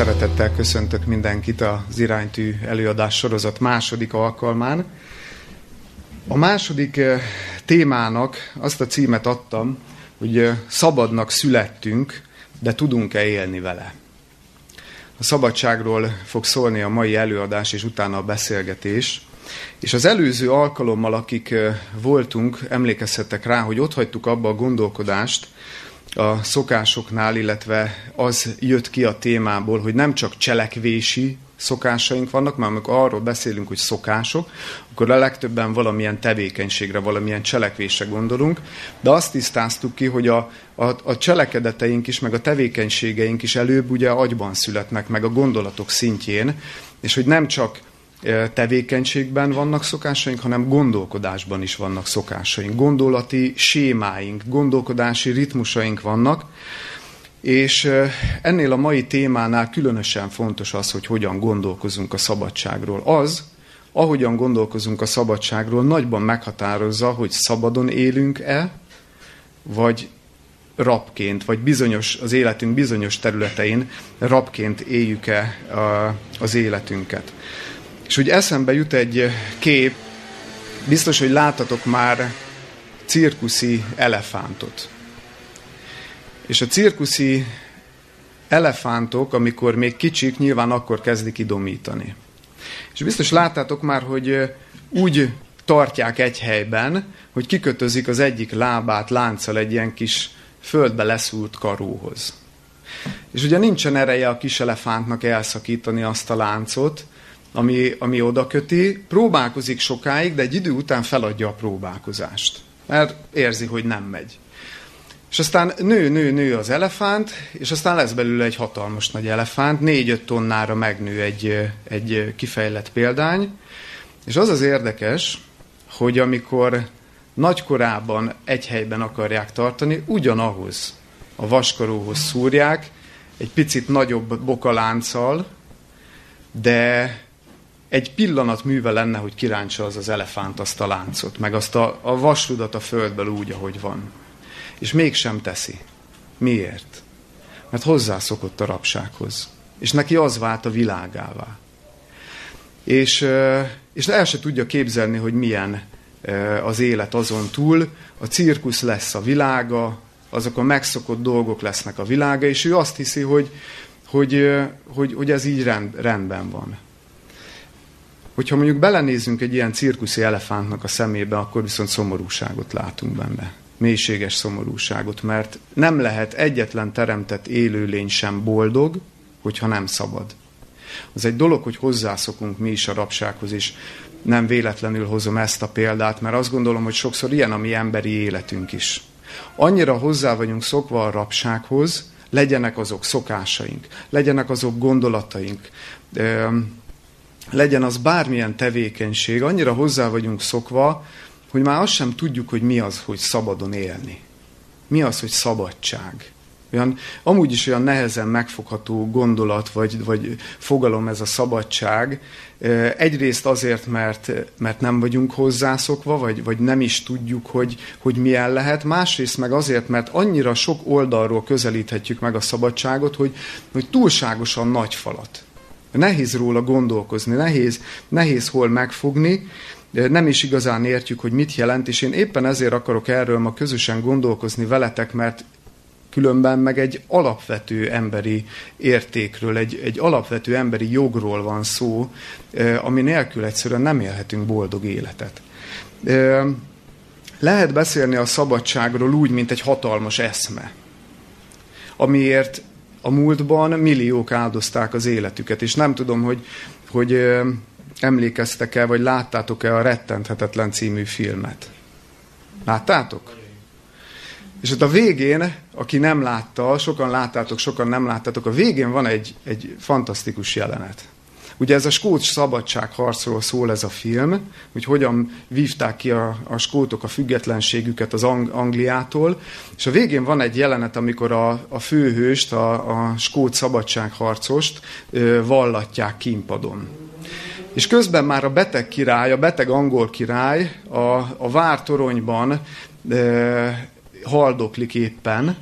Szeretettel köszöntök mindenkit az iránytű előadás sorozat második alkalmán. A második eh, témának azt a címet adtam, hogy eh, szabadnak születtünk, de tudunk-e élni vele. A szabadságról fog szólni a mai előadás és utána a beszélgetés. És az előző alkalommal, akik eh, voltunk, emlékezhettek rá, hogy ott hagytuk abba a gondolkodást, a szokásoknál, illetve az jött ki a témából, hogy nem csak cselekvési szokásaink vannak, mert amikor arról beszélünk, hogy szokások, akkor a legtöbben valamilyen tevékenységre, valamilyen cselekvésre gondolunk, de azt tisztáztuk ki, hogy a, a, a cselekedeteink is, meg a tevékenységeink is előbb ugye agyban születnek, meg a gondolatok szintjén, és hogy nem csak tevékenységben vannak szokásaink, hanem gondolkodásban is vannak szokásaink. Gondolati sémáink, gondolkodási ritmusaink vannak, és ennél a mai témánál különösen fontos az, hogy hogyan gondolkozunk a szabadságról. Az, ahogyan gondolkozunk a szabadságról, nagyban meghatározza, hogy szabadon élünk-e, vagy rabként, vagy bizonyos, az életünk bizonyos területein rabként éljük-e az életünket. És úgy eszembe jut egy kép, biztos, hogy láttatok már cirkuszi elefántot. És a cirkuszi elefántok, amikor még kicsik, nyilván akkor kezdik idomítani. És biztos láttátok már, hogy úgy tartják egy helyben, hogy kikötözik az egyik lábát lánccal egy ilyen kis földbe leszúrt karóhoz. És ugye nincsen ereje a kis elefántnak elszakítani azt a láncot, ami, ami oda köti, próbálkozik sokáig, de egy idő után feladja a próbálkozást, mert érzi, hogy nem megy. És aztán nő, nő, nő az elefánt, és aztán lesz belőle egy hatalmas nagy elefánt, négy-öt tonnára megnő egy, egy kifejlett példány, és az az érdekes, hogy amikor nagykorában egy helyben akarják tartani, ugyanahoz a vaskaróhoz szúrják, egy picit nagyobb bokalánccal, de egy pillanat műve lenne, hogy kiráncsa az az elefánt azt a láncot, meg azt a, a vasrudat a földből úgy, ahogy van. És mégsem teszi. Miért? Mert hozzászokott a rabsághoz. És neki az vált a világává. És, és el se tudja képzelni, hogy milyen az élet azon túl. A cirkusz lesz a világa, azok a megszokott dolgok lesznek a világa, és ő azt hiszi, hogy, hogy, hogy, hogy ez így rend, rendben van. Hogyha mondjuk belenézünk egy ilyen cirkuszi elefántnak a szemébe, akkor viszont szomorúságot látunk benne. Mélységes szomorúságot, mert nem lehet egyetlen teremtett élőlény sem boldog, hogyha nem szabad. Az egy dolog, hogy hozzászokunk mi is a rabsághoz, és nem véletlenül hozom ezt a példát, mert azt gondolom, hogy sokszor ilyen a mi emberi életünk is. Annyira hozzá vagyunk szokva a rabsághoz, legyenek azok szokásaink, legyenek azok gondolataink, legyen az bármilyen tevékenység, annyira hozzá vagyunk szokva, hogy már azt sem tudjuk, hogy mi az, hogy szabadon élni. Mi az, hogy szabadság. Olyan, amúgy is olyan nehezen megfogható gondolat, vagy, vagy fogalom ez a szabadság. Egyrészt azért, mert, mert nem vagyunk hozzászokva, vagy, vagy nem is tudjuk, hogy, hogy milyen lehet. Másrészt meg azért, mert annyira sok oldalról közelíthetjük meg a szabadságot, hogy, hogy túlságosan nagy falat. Nehéz róla gondolkozni, nehéz, nehéz hol megfogni, nem is igazán értjük, hogy mit jelent, és én éppen ezért akarok erről ma közösen gondolkozni veletek, mert különben meg egy alapvető emberi értékről, egy, egy alapvető emberi jogról van szó, ami nélkül egyszerűen nem élhetünk boldog életet. Lehet beszélni a szabadságról úgy, mint egy hatalmas eszme, amiért a múltban milliók áldozták az életüket, és nem tudom, hogy, hogy emlékeztek-e, vagy láttátok-e a Rettenthetetlen című filmet. Láttátok? És ott a végén, aki nem látta, sokan láttátok, sokan nem láttátok, a végén van egy, egy fantasztikus jelenet. Ugye ez a skót szabadságharcról szól ez a film, hogy hogyan vívták ki a, a skótok a függetlenségüket az Ang- Angliától, és a végén van egy jelenet, amikor a, a főhőst, a, a skót szabadságharcost ö, vallatják kínpadon. És közben már a beteg király, a beteg angol király a, a vártoronyban ö, haldoklik éppen,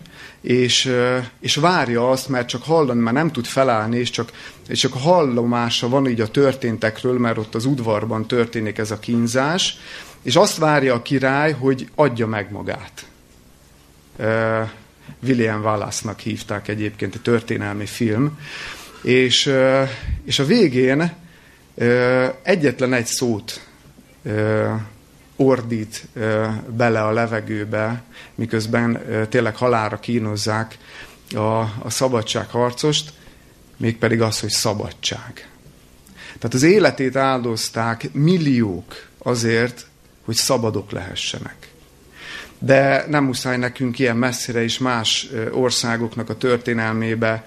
és, és várja azt, mert csak hallani, már nem tud felállni, és csak, és csak hallomása van így a történtekről, mert ott az udvarban történik ez a kínzás, és azt várja a király, hogy adja meg magát. William Wallace-nak hívták egyébként, egy történelmi film, és, és a végén egyetlen egy szót ordít bele a levegőbe, miközben tényleg halára kínozzák a, a szabadságharcost, mégpedig az, hogy szabadság. Tehát az életét áldozták milliók azért, hogy szabadok lehessenek. De nem muszáj nekünk ilyen messzire is más országoknak a történelmébe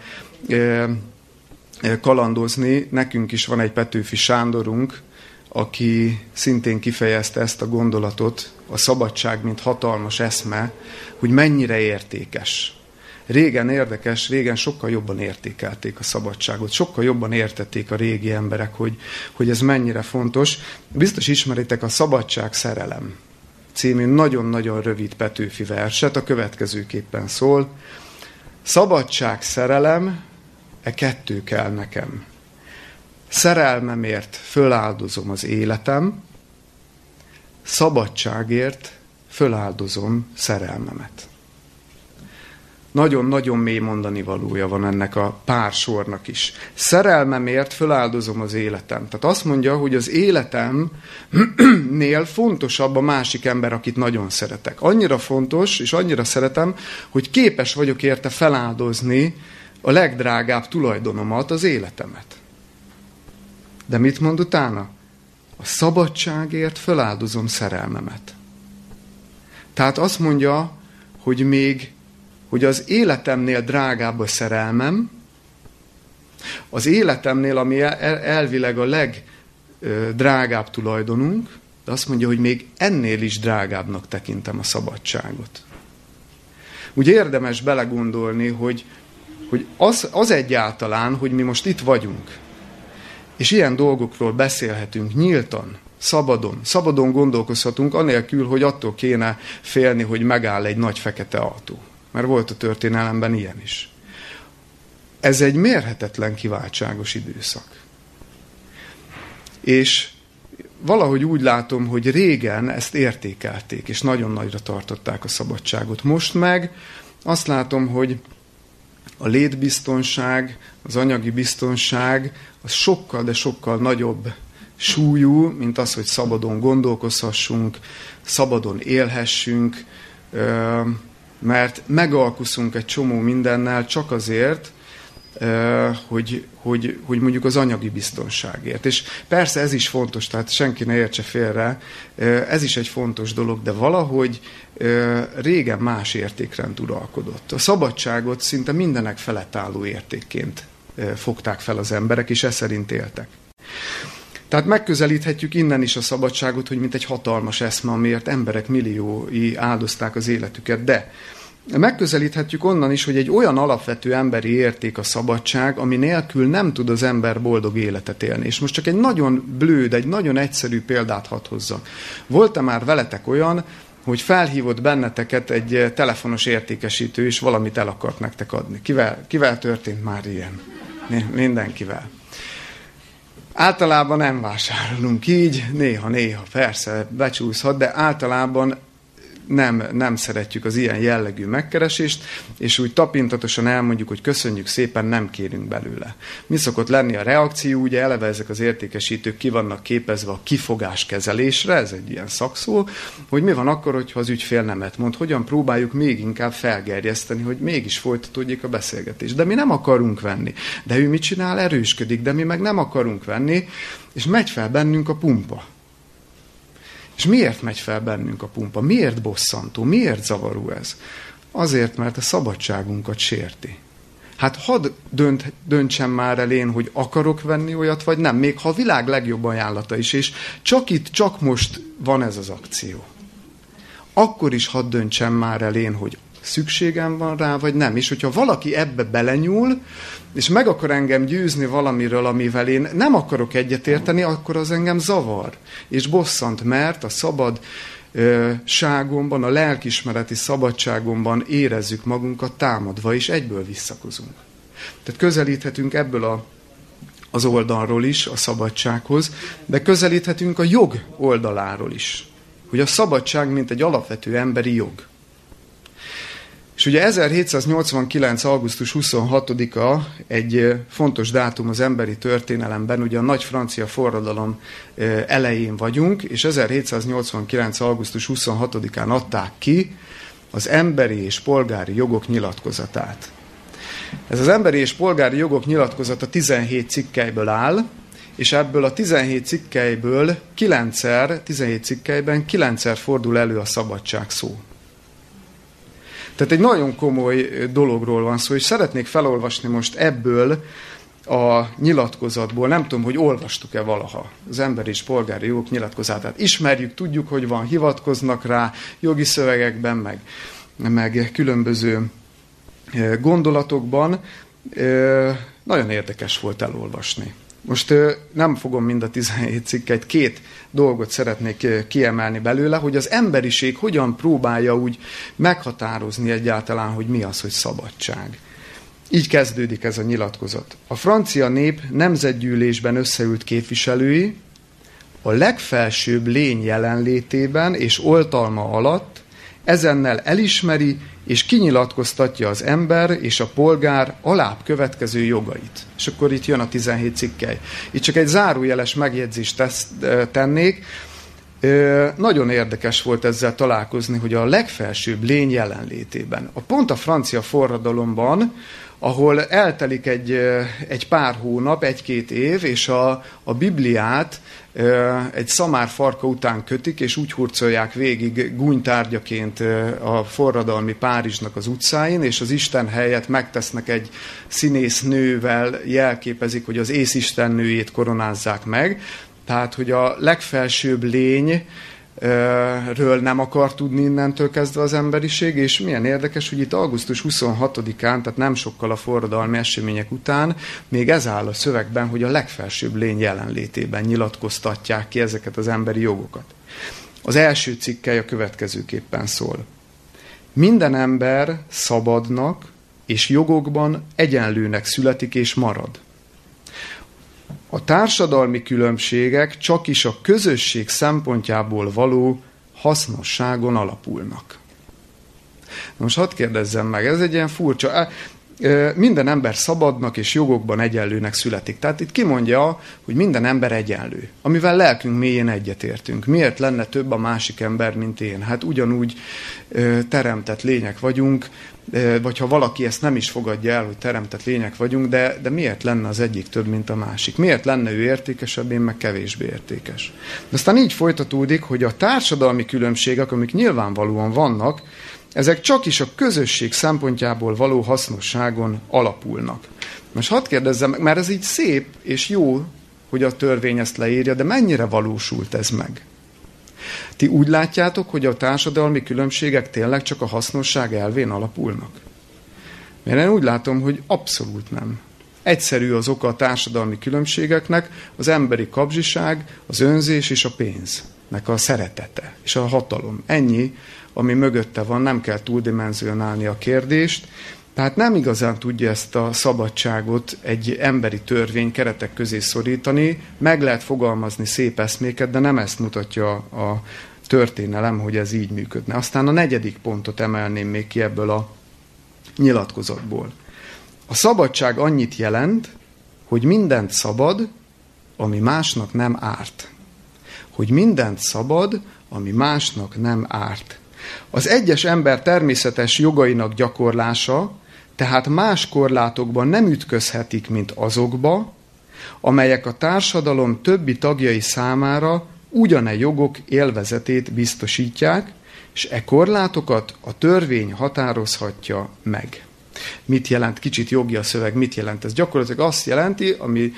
kalandozni. Nekünk is van egy Petőfi Sándorunk, aki szintén kifejezte ezt a gondolatot, a szabadság, mint hatalmas eszme, hogy mennyire értékes. Régen érdekes, régen sokkal jobban értékelték a szabadságot, sokkal jobban értették a régi emberek, hogy, hogy ez mennyire fontos. Biztos ismeritek a Szabadság szerelem című nagyon-nagyon rövid Petőfi verset, a következőképpen szól. Szabadság szerelem, e kettő kell nekem. Szerelmemért föláldozom az életem, szabadságért föláldozom szerelmemet. Nagyon-nagyon mély mondani valója van ennek a pár sornak is. Szerelmemért föláldozom az életem. Tehát azt mondja, hogy az életemnél fontosabb a másik ember, akit nagyon szeretek. Annyira fontos, és annyira szeretem, hogy képes vagyok érte feláldozni a legdrágább tulajdonomat, az életemet. De mit mond utána? A szabadságért föláldozom szerelmemet. Tehát azt mondja, hogy még, hogy az életemnél drágább a szerelmem, az életemnél, ami elvileg a legdrágább tulajdonunk, de azt mondja, hogy még ennél is drágábbnak tekintem a szabadságot. Ugye érdemes belegondolni, hogy, hogy az, az egyáltalán, hogy mi most itt vagyunk, és ilyen dolgokról beszélhetünk nyíltan, szabadon. Szabadon gondolkozhatunk, anélkül, hogy attól kéne félni, hogy megáll egy nagy fekete autó. Mert volt a történelemben ilyen is. Ez egy mérhetetlen kiváltságos időszak. És valahogy úgy látom, hogy régen ezt értékelték, és nagyon nagyra tartották a szabadságot. Most meg azt látom, hogy a létbiztonság, az anyagi biztonság az sokkal, de sokkal nagyobb súlyú, mint az, hogy szabadon gondolkozhassunk, szabadon élhessünk, mert megalkuszunk egy csomó mindennel csak azért, hogy, hogy, hogy mondjuk az anyagi biztonságért. És persze ez is fontos, tehát senki ne értse félre, ez is egy fontos dolog, de valahogy régen más értékrend uralkodott. A szabadságot szinte mindenek felett álló értékként fogták fel az emberek, és ez szerint éltek. Tehát megközelíthetjük innen is a szabadságot, hogy mint egy hatalmas eszme, amiért emberek milliói áldozták az életüket, de megközelíthetjük onnan is, hogy egy olyan alapvető emberi érték a szabadság, ami nélkül nem tud az ember boldog életet élni. És most csak egy nagyon blőd, egy nagyon egyszerű példát hadd hozzak. Volt-e már veletek olyan, hogy felhívott benneteket egy telefonos értékesítő, és valamit el akart nektek adni. Kivel, kivel történt már ilyen? Mindenkivel. Általában nem vásárolunk így, néha-néha persze becsúszhat, de általában nem, nem szeretjük az ilyen jellegű megkeresést, és úgy tapintatosan elmondjuk, hogy köszönjük szépen, nem kérünk belőle. Mi szokott lenni a reakció? Ugye eleve ezek az értékesítők ki vannak képezve a kifogás kezelésre, ez egy ilyen szakszó, hogy mi van akkor, hogyha az ügyfél nemet mond, hogyan próbáljuk még inkább felgerjeszteni, hogy mégis folytatódjék a beszélgetés. De mi nem akarunk venni. De ő mit csinál? Erősködik, de mi meg nem akarunk venni, és megy fel bennünk a pumpa. És miért megy fel bennünk a pumpa? Miért bosszantó? Miért zavaró ez? Azért, mert a szabadságunkat sérti. Hát hadd dönt, döntsem már el én, hogy akarok venni olyat, vagy nem. Még ha a világ legjobb ajánlata is, és csak itt, csak most van ez az akció. Akkor is hadd döntsem már el én, hogy szükségem van rá, vagy nem. És hogyha valaki ebbe belenyúl, és meg akar engem győzni valamiről, amivel én nem akarok egyetérteni, akkor az engem zavar és bosszant, mert a szabad ságomban, a lelkismereti szabadságomban érezzük magunkat támadva, és egyből visszakozunk. Tehát közelíthetünk ebből a, az oldalról is, a szabadsághoz, de közelíthetünk a jog oldaláról is. Hogy a szabadság, mint egy alapvető emberi jog. És ugye 1789. augusztus 26-a egy fontos dátum az emberi történelemben, ugye a nagy francia forradalom elején vagyunk, és 1789. augusztus 26-án adták ki az emberi és polgári jogok nyilatkozatát. Ez az emberi és polgári jogok nyilatkozata 17 cikkelyből áll, és ebből a 17 cikkelyből 9-szer, 17 cikkelyben 9-szer fordul elő a szabadság szó. Tehát egy nagyon komoly dologról van szó, és szeretnék felolvasni most ebből a nyilatkozatból, nem tudom, hogy olvastuk-e valaha az emberi és polgári jogok nyilatkozatát. Ismerjük, tudjuk, hogy van, hivatkoznak rá jogi szövegekben, meg, meg különböző gondolatokban. Nagyon érdekes volt elolvasni. Most nem fogom mind a 17 cikket, két dolgot szeretnék kiemelni belőle, hogy az emberiség hogyan próbálja úgy meghatározni egyáltalán, hogy mi az, hogy szabadság. Így kezdődik ez a nyilatkozat. A francia nép nemzetgyűlésben összeült képviselői a legfelsőbb lény jelenlétében és oltalma alatt ezennel elismeri és kinyilatkoztatja az ember és a polgár alább következő jogait. És akkor itt jön a 17 cikkely. Itt csak egy zárójeles megjegyzést tesz, tennék. Nagyon érdekes volt ezzel találkozni, hogy a legfelsőbb lény jelenlétében. A pont a francia forradalomban ahol eltelik egy, egy pár hónap, egy-két év, és a, a Bibliát egy szamár farka után kötik, és úgy hurcolják végig gúnytárgyaként a forradalmi Párizsnak az utcáin, és az Isten helyett megtesznek egy színész nővel, jelképezik, hogy az észisten nőjét koronázzák meg. Tehát, hogy a legfelsőbb lény, ről nem akar tudni innentől kezdve az emberiség, és milyen érdekes, hogy itt augusztus 26-án, tehát nem sokkal a forradalmi események után, még ez áll a szövegben, hogy a legfelsőbb lény jelenlétében nyilatkoztatják ki ezeket az emberi jogokat. Az első cikkely a következőképpen szól. Minden ember szabadnak és jogokban egyenlőnek születik és marad a társadalmi különbségek csak is a közösség szempontjából való hasznosságon alapulnak. Most hadd kérdezzem meg, ez egy ilyen furcsa minden ember szabadnak és jogokban egyenlőnek születik. Tehát itt kimondja, hogy minden ember egyenlő, amivel lelkünk mélyén egyetértünk. Miért lenne több a másik ember, mint én? Hát ugyanúgy teremtett lények vagyunk, vagy ha valaki ezt nem is fogadja el, hogy teremtett lények vagyunk, de, de miért lenne az egyik több, mint a másik? Miért lenne ő értékesebb, én meg kevésbé értékes? De aztán így folytatódik, hogy a társadalmi különbségek, amik nyilvánvalóan vannak, ezek csak is a közösség szempontjából való hasznosságon alapulnak. Most hadd kérdezzem meg, mert ez így szép és jó, hogy a törvény ezt leírja, de mennyire valósult ez meg? Ti úgy látjátok, hogy a társadalmi különbségek tényleg csak a hasznosság elvén alapulnak? Mert én úgy látom, hogy abszolút nem. Egyszerű az oka a társadalmi különbségeknek, az emberi kapzsiság, az önzés és a pénznek a szeretete és a hatalom. Ennyi ami mögötte van, nem kell túldimenzionálni a kérdést, tehát nem igazán tudja ezt a szabadságot egy emberi törvény keretek közé szorítani, meg lehet fogalmazni szép eszméket, de nem ezt mutatja a történelem, hogy ez így működne. Aztán a negyedik pontot emelném még ki ebből a nyilatkozatból. A szabadság annyit jelent, hogy mindent szabad, ami másnak nem árt. Hogy mindent szabad, ami másnak nem árt. Az egyes ember természetes jogainak gyakorlása tehát más korlátokban nem ütközhetik, mint azokba, amelyek a társadalom többi tagjai számára ugyane jogok élvezetét biztosítják, és e korlátokat a törvény határozhatja meg. Mit jelent, kicsit jogi a szöveg, mit jelent ez? Gyakorlatilag azt jelenti, ami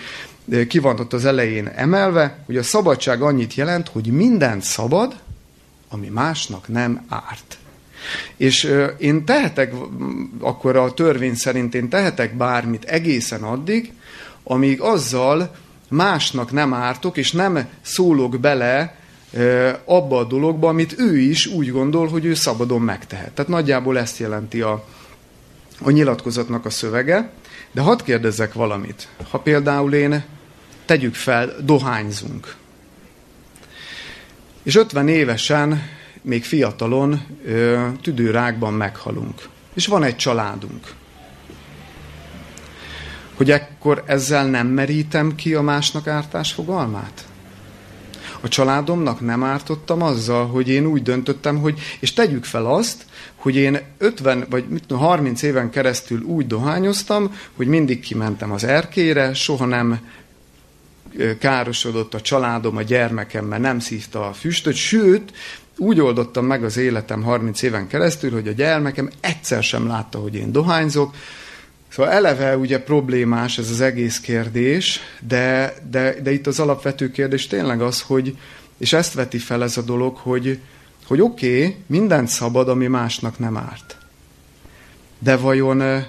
ki van ott az elején emelve, hogy a szabadság annyit jelent, hogy mindent szabad, ami másnak nem árt. És én tehetek, akkor a törvény szerint én tehetek bármit egészen addig, amíg azzal másnak nem ártok, és nem szólok bele abba a dologba, amit ő is úgy gondol, hogy ő szabadon megtehet. Tehát nagyjából ezt jelenti a, a nyilatkozatnak a szövege. De hadd kérdezzek valamit. Ha például én, tegyük fel, dohányzunk, és 50 évesen, még fiatalon, tüdőrákban meghalunk. És van egy családunk. Hogy ekkor ezzel nem merítem ki a másnak ártás fogalmát? A családomnak nem ártottam azzal, hogy én úgy döntöttem, hogy, és tegyük fel azt, hogy én 50 vagy 30 éven keresztül úgy dohányoztam, hogy mindig kimentem az erkére, soha nem károsodott a családom, a gyermekem, mert nem szívta a füstöt, sőt, úgy oldottam meg az életem 30 éven keresztül, hogy a gyermekem egyszer sem látta, hogy én dohányzok. Szóval eleve ugye problémás ez az egész kérdés, de, de, de itt az alapvető kérdés tényleg az, hogy, és ezt veti fel ez a dolog, hogy, hogy oké, okay, mindent szabad, ami másnak nem árt. De vajon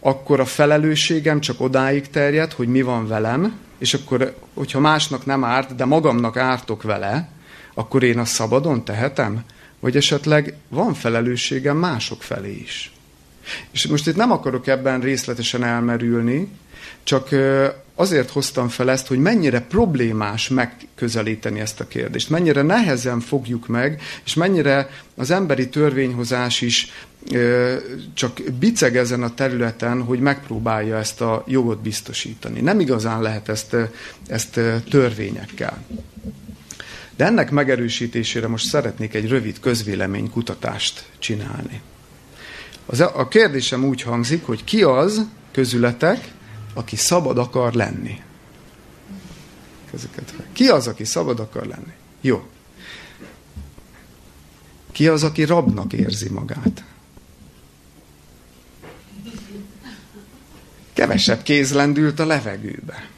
akkor a felelősségem csak odáig terjed, hogy mi van velem, és akkor, hogyha másnak nem árt, de magamnak ártok vele, akkor én azt szabadon tehetem? Vagy esetleg van felelősségem mások felé is? És most itt nem akarok ebben részletesen elmerülni, csak azért hoztam fel ezt, hogy mennyire problémás megközelíteni ezt a kérdést, mennyire nehezen fogjuk meg, és mennyire az emberi törvényhozás is csak biceg ezen a területen, hogy megpróbálja ezt a jogot biztosítani. Nem igazán lehet ezt, ezt törvényekkel. De ennek megerősítésére most szeretnék egy rövid közvéleménykutatást csinálni. Az, a kérdésem úgy hangzik, hogy ki az közületek, aki szabad akar lenni? Ki az, aki szabad akar lenni? Jó. Ki az, aki rabnak érzi magát? Kevesebb kéz lendült a levegőbe.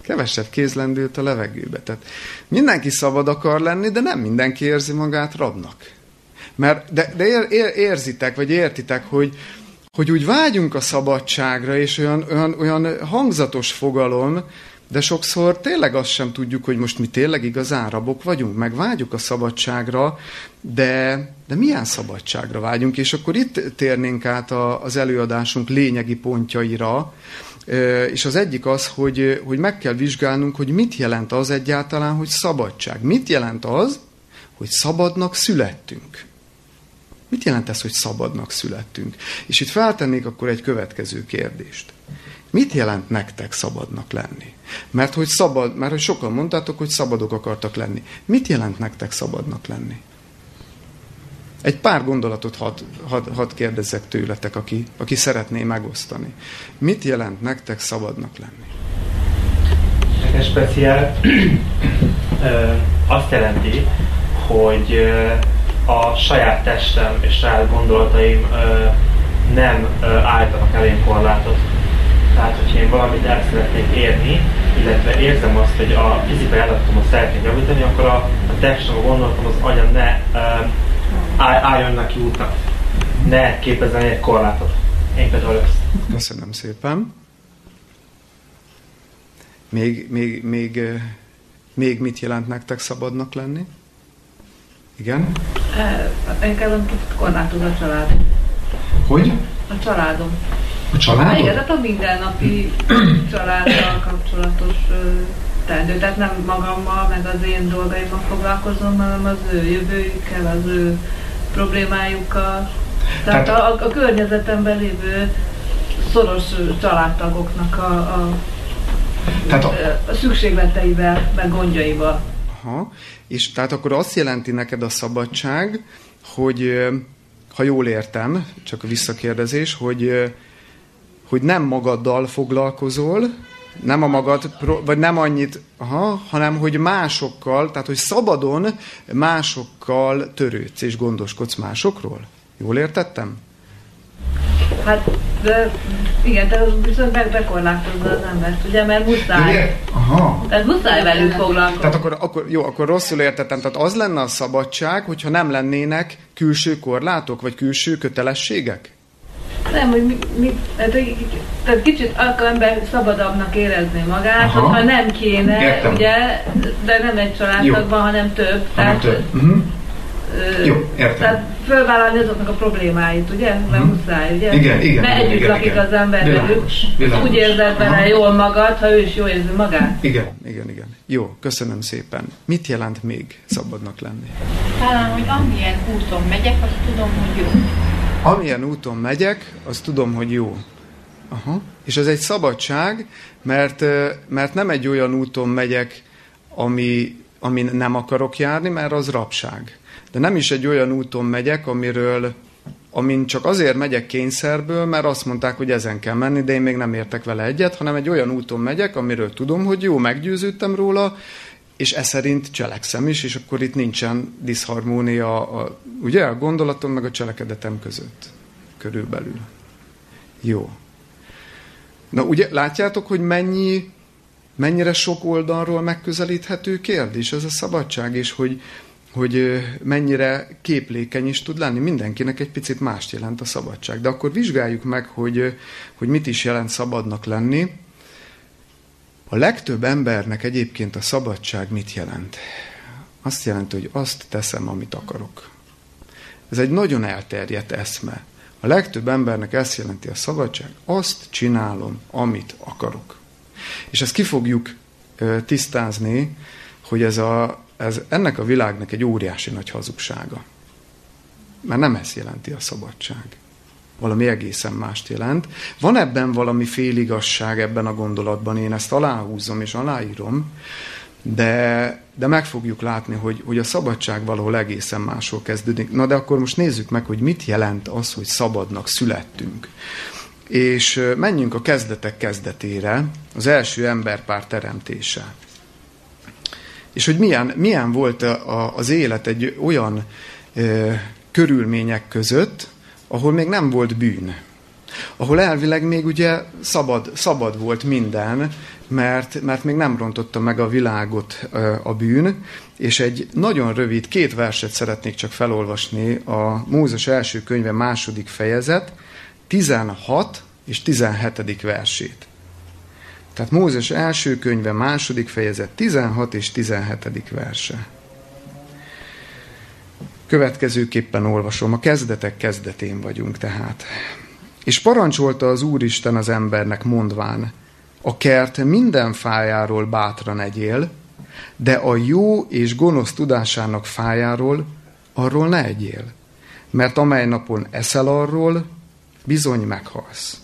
Kevesebb kéz lendült a levegőbe. Tehát mindenki szabad akar lenni, de nem mindenki érzi magát rabnak. Mert, de, de ér, ér, érzitek, vagy értitek, hogy, hogy úgy vágyunk a szabadságra, és olyan, olyan, olyan hangzatos fogalom, de sokszor tényleg azt sem tudjuk, hogy most mi tényleg igazán rabok vagyunk, meg vágyunk a szabadságra, de, de milyen szabadságra vágyunk, és akkor itt térnénk át a, az előadásunk lényegi pontjaira, és az egyik az, hogy, hogy meg kell vizsgálnunk, hogy mit jelent az egyáltalán, hogy szabadság. Mit jelent az, hogy szabadnak születtünk. Mit jelent ez, hogy szabadnak születtünk? És itt feltennék akkor egy következő kérdést. Mit jelent nektek szabadnak lenni? Mert hogy szabad, mert hogy sokan mondtátok, hogy szabadok akartak lenni. Mit jelent nektek szabadnak lenni? Egy pár gondolatot hadd had, had kérdezzek tőletek, aki, aki szeretné megosztani. Mit jelent nektek szabadnak lenni? Nekem speciál azt jelenti, hogy a saját testem és saját gondolataim nem állítanak elém korlátot. Tehát, hogyha én valamit el szeretnék érni, illetve érzem azt, hogy a fizikai adatom szeretnék javítani, akkor a, a testem, a gondolatom, az agyam ne álljon neki útnak. Ne képezzen egy korlátot. Én például ezt. Köszönöm szépen. Még, még, még, még mit jelent nektek szabadnak lenni? Igen? Engem kicsit korlátoz a család. Hogy? A családom. A családom? Igen, tehát a mindennapi családdal kapcsolatos teendő. Tehát nem magammal, meg az én dolgaimmal foglalkozom, hanem az ő jövőjükkel, az ő problémájukkal. Tehát, tehát a, a környezetemben lévő szoros családtagoknak a, a, tehát a, a szükségleteivel, meg gondjaival. Aha. És tehát akkor azt jelenti neked a szabadság, hogy ha jól értem, csak a visszakérdezés, hogy, hogy nem magaddal foglalkozol, nem a magad, vagy nem annyit, aha, hanem hogy másokkal, tehát hogy szabadon másokkal törődsz és gondoskodsz másokról. Jól értettem? Hát, de igen, te viszont be, bekorlátozza az embert, ugye, mert muszáj. Igen? Aha. Tehát muszáj velük foglalkozni. Tehát akkor, akkor, jó, akkor rosszul értettem. Tehát az lenne a szabadság, hogyha nem lennének külső korlátok, vagy külső kötelességek? Nem, hogy mi, mi tehát, tehát kicsit akkor ember szabadabbnak érezni magát, Aha. hogyha nem kéne, Értem. ugye, de nem egy családtagban, hanem több. Hanem tehát, több. Uh-huh. Jó, értem. Tehát fölvállalni azoknak a problémáit, ugye? Mert uh-huh. muszáj, ugye? Igen, igen. Mert együtt igen, lakik igen. az ember velük. Úgy érzed bele jól magad, ha ő is jól érzi magát. Igen, igen, igen. Jó, köszönöm szépen. Mit jelent még szabadnak lenni? Talán, hogy amilyen úton megyek, azt tudom, hogy jó. Amilyen úton megyek, azt tudom, hogy jó. Aha. És ez egy szabadság, mert, mert nem egy olyan úton megyek, ami, amin nem akarok járni, mert az rabság. De nem is egy olyan úton megyek, amiről amin csak azért megyek kényszerből, mert azt mondták, hogy ezen kell menni, de én még nem értek vele egyet, hanem egy olyan úton megyek, amiről tudom, hogy jó, meggyőződtem róla, és e szerint cselekszem is, és akkor itt nincsen diszharmónia a, ugye, a gondolatom meg a cselekedetem között. Körülbelül. Jó. Na ugye látjátok, hogy mennyi, mennyire sok oldalról megközelíthető kérdés ez a szabadság, és hogy, hogy mennyire képlékeny is tud lenni. Mindenkinek egy picit mást jelent a szabadság. De akkor vizsgáljuk meg, hogy, hogy mit is jelent szabadnak lenni. A legtöbb embernek egyébként a szabadság mit jelent? Azt jelenti, hogy azt teszem, amit akarok. Ez egy nagyon elterjedt eszme. A legtöbb embernek ezt jelenti a szabadság, azt csinálom, amit akarok. És ezt ki fogjuk tisztázni, hogy ez, a, ez ennek a világnak egy óriási nagy hazugsága. Mert nem ezt jelenti a szabadság. Valami egészen mást jelent. Van ebben valami féligasság ebben a gondolatban, én ezt aláhúzom és aláírom, de, de meg fogjuk látni, hogy, hogy a szabadság valahol egészen máshol kezdődik. Na de akkor most nézzük meg, hogy mit jelent az, hogy szabadnak születtünk. És menjünk a kezdetek kezdetére, az első emberpár teremtése. És hogy milyen, milyen volt a, az élet egy olyan e, körülmények között, ahol még nem volt bűn. Ahol elvileg még ugye szabad, szabad volt minden, mert, mert még nem rontotta meg a világot a bűn, és egy nagyon rövid, két verset szeretnék csak felolvasni a Mózes első könyve második fejezet, 16 és 17. versét. Tehát Mózes első könyve második fejezet 16 és 17. verse. Következőképpen olvasom, a kezdetek kezdetén vagyunk tehát. És parancsolta az Úristen az embernek mondván, a kert minden fájáról bátran egyél, de a jó és gonosz tudásának fájáról arról ne egyél, mert amely napon eszel arról, bizony meghalsz.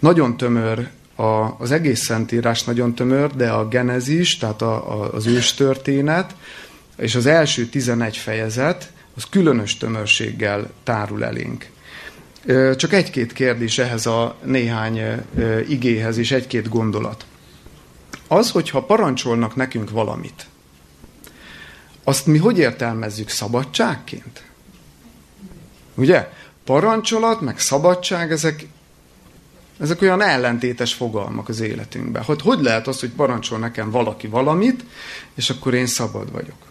Nagyon tömör, a, az egész szentírás nagyon tömör, de a genezis, tehát a, a, az őstörténet, és az első 11 fejezet, az különös tömörséggel tárul elénk. Csak egy-két kérdés ehhez a néhány igéhez, és egy-két gondolat. Az, hogyha parancsolnak nekünk valamit, azt mi hogy értelmezzük szabadságként? Ugye? Parancsolat, meg szabadság, ezek, ezek olyan ellentétes fogalmak az életünkben. Hogy hogy lehet az, hogy parancsol nekem valaki valamit, és akkor én szabad vagyok?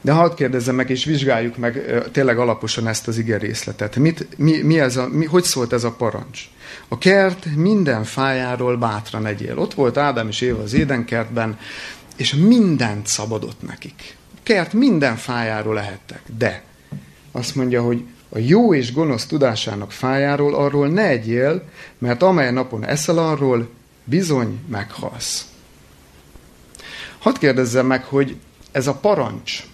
De hadd kérdezzem meg, és vizsgáljuk meg tényleg alaposan ezt az ige részletet. Mit, mi, mi ez a, mi, hogy szólt ez a parancs? A kert minden fájáról bátran egyél. Ott volt Ádám és Éva az édenkertben, és mindent szabadott nekik. A kert minden fájáról lehettek. De azt mondja, hogy a jó és gonosz tudásának fájáról arról ne egyél, mert amely napon eszel arról, bizony meghalsz. Hadd kérdezzem meg, hogy ez a parancs,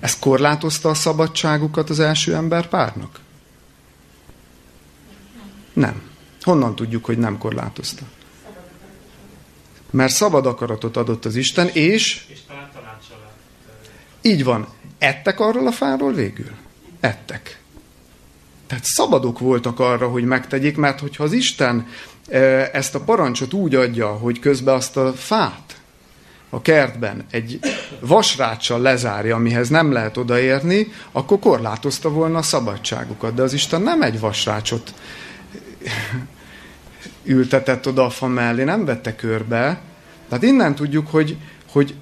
ez korlátozta a szabadságukat az első ember párnak? Nem. Honnan tudjuk, hogy nem korlátozta? Mert szabad akaratot adott az Isten, és... És Így van. Ettek arról a fáról végül? Ettek. Tehát szabadok voltak arra, hogy megtegyék, mert hogyha az Isten ezt a parancsot úgy adja, hogy közben azt a fát a kertben egy vasráccsal lezárja, amihez nem lehet odaérni, akkor korlátozta volna a szabadságukat. De az Isten nem egy vasrácsot ültetett oda a fa mellé, nem vette körbe. Tehát innen tudjuk, hogy, hogy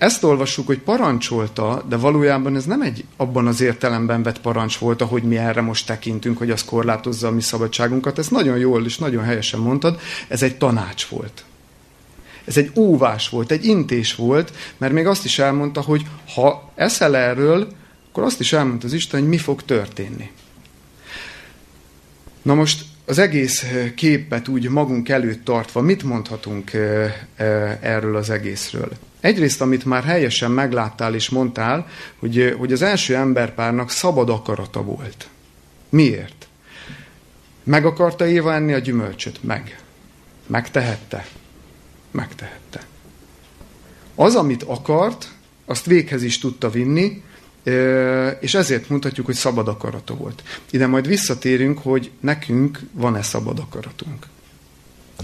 ezt olvassuk, hogy parancsolta, de valójában ez nem egy abban az értelemben vett parancs volt, ahogy mi erre most tekintünk, hogy az korlátozza a mi szabadságunkat. Ez nagyon jól és nagyon helyesen mondtad, ez egy tanács volt. Ez egy óvás volt, egy intés volt, mert még azt is elmondta, hogy ha eszel erről, akkor azt is elmondta az Isten, hogy mi fog történni. Na most az egész képet úgy magunk előtt tartva, mit mondhatunk erről az egészről? Egyrészt, amit már helyesen megláttál és mondtál, hogy, hogy az első emberpárnak szabad akarata volt. Miért? Meg akarta Éva enni a gyümölcsöt? Meg. Megtehette? Megtehette. Az, amit akart, azt véghez is tudta vinni, és ezért mutatjuk, hogy szabad akarata volt. Ide majd visszatérünk, hogy nekünk van-e szabad akaratunk.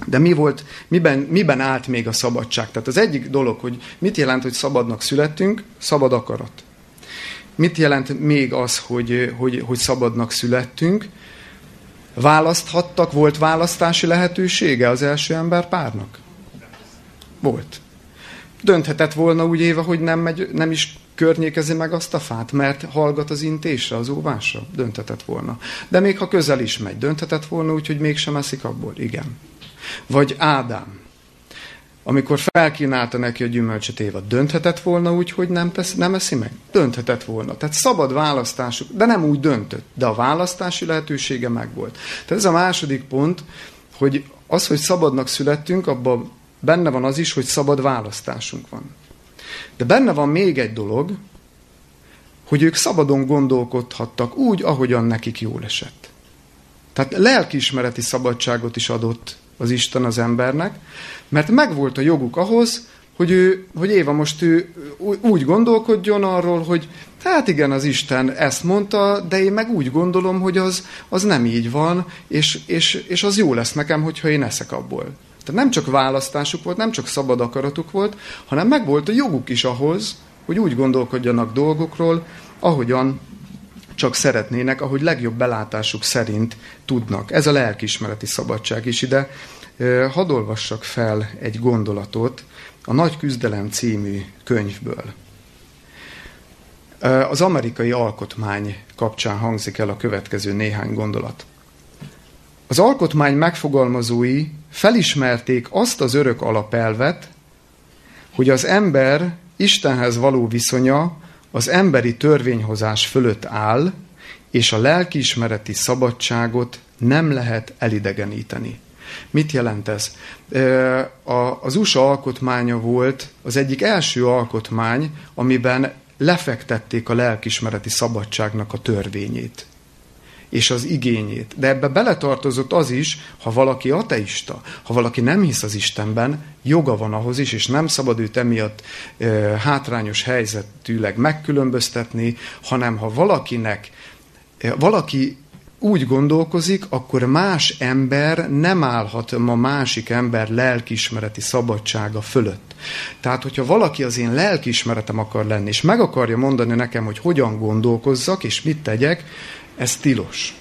De mi volt, miben, miben állt még a szabadság? Tehát az egyik dolog, hogy mit jelent, hogy szabadnak születtünk? Szabad akarat. Mit jelent még az, hogy, hogy, hogy szabadnak születtünk? Választhattak, volt választási lehetősége az első ember párnak? Volt. Dönthetett volna úgy éve, hogy nem, megy, nem is környékezi meg azt a fát, mert hallgat az intésre, az óvásra? Dönthetett volna. De még ha közel is megy, dönthetett volna úgy, hogy mégsem eszik abból? Igen. Vagy Ádám, amikor felkínálta neki a gyümölcsöt Éva, dönthetett volna úgy, hogy nem, tesz, nem eszi meg? Dönthetett volna. Tehát szabad választásuk, de nem úgy döntött, de a választási lehetősége megvolt. Tehát ez a második pont, hogy az, hogy szabadnak születtünk, abban benne van az is, hogy szabad választásunk van. De benne van még egy dolog, hogy ők szabadon gondolkodhattak úgy, ahogyan nekik jól esett. Tehát lelkiismereti szabadságot is adott az Isten az embernek, mert megvolt a joguk ahhoz, hogy, ő, hogy Éva most ő úgy gondolkodjon arról, hogy hát igen, az Isten ezt mondta, de én meg úgy gondolom, hogy az, az nem így van, és, és, és az jó lesz nekem, hogyha én eszek abból. Tehát nem csak választásuk volt, nem csak szabad akaratuk volt, hanem megvolt a joguk is ahhoz, hogy úgy gondolkodjanak dolgokról, ahogyan csak szeretnének, ahogy legjobb belátásuk szerint tudnak. Ez a lelkismereti szabadság is ide. Hadd olvassak fel egy gondolatot a Nagy Küzdelem című könyvből. Az amerikai alkotmány kapcsán hangzik el a következő néhány gondolat. Az alkotmány megfogalmazói felismerték azt az örök alapelvet, hogy az ember Istenhez való viszonya az emberi törvényhozás fölött áll, és a lelkiismereti szabadságot nem lehet elidegeníteni. Mit jelent ez? Az USA alkotmánya volt az egyik első alkotmány, amiben lefektették a lelkismereti szabadságnak a törvényét és az igényét. De ebbe beletartozott az is, ha valaki ateista, ha valaki nem hisz az Istenben, joga van ahhoz is, és nem szabad őt emiatt e, hátrányos helyzetűleg megkülönböztetni, hanem ha valakinek, e, valaki úgy gondolkozik, akkor más ember nem állhat ma másik ember lelkismereti szabadsága fölött. Tehát, hogyha valaki az én lelkismeretem akar lenni, és meg akarja mondani nekem, hogy hogyan gondolkozzak, és mit tegyek, ez tilos.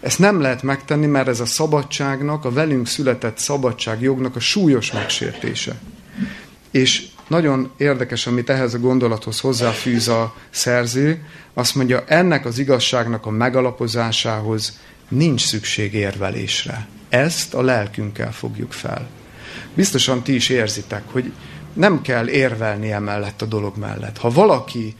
Ezt nem lehet megtenni, mert ez a szabadságnak, a velünk született szabadságjognak a súlyos megsértése. És nagyon érdekes, amit ehhez a gondolathoz hozzáfűz a szerző, azt mondja, ennek az igazságnak a megalapozásához nincs szükség érvelésre. Ezt a lelkünkkel fogjuk fel. Biztosan ti is érzitek, hogy nem kell érvelni emellett a dolog mellett. Ha valaki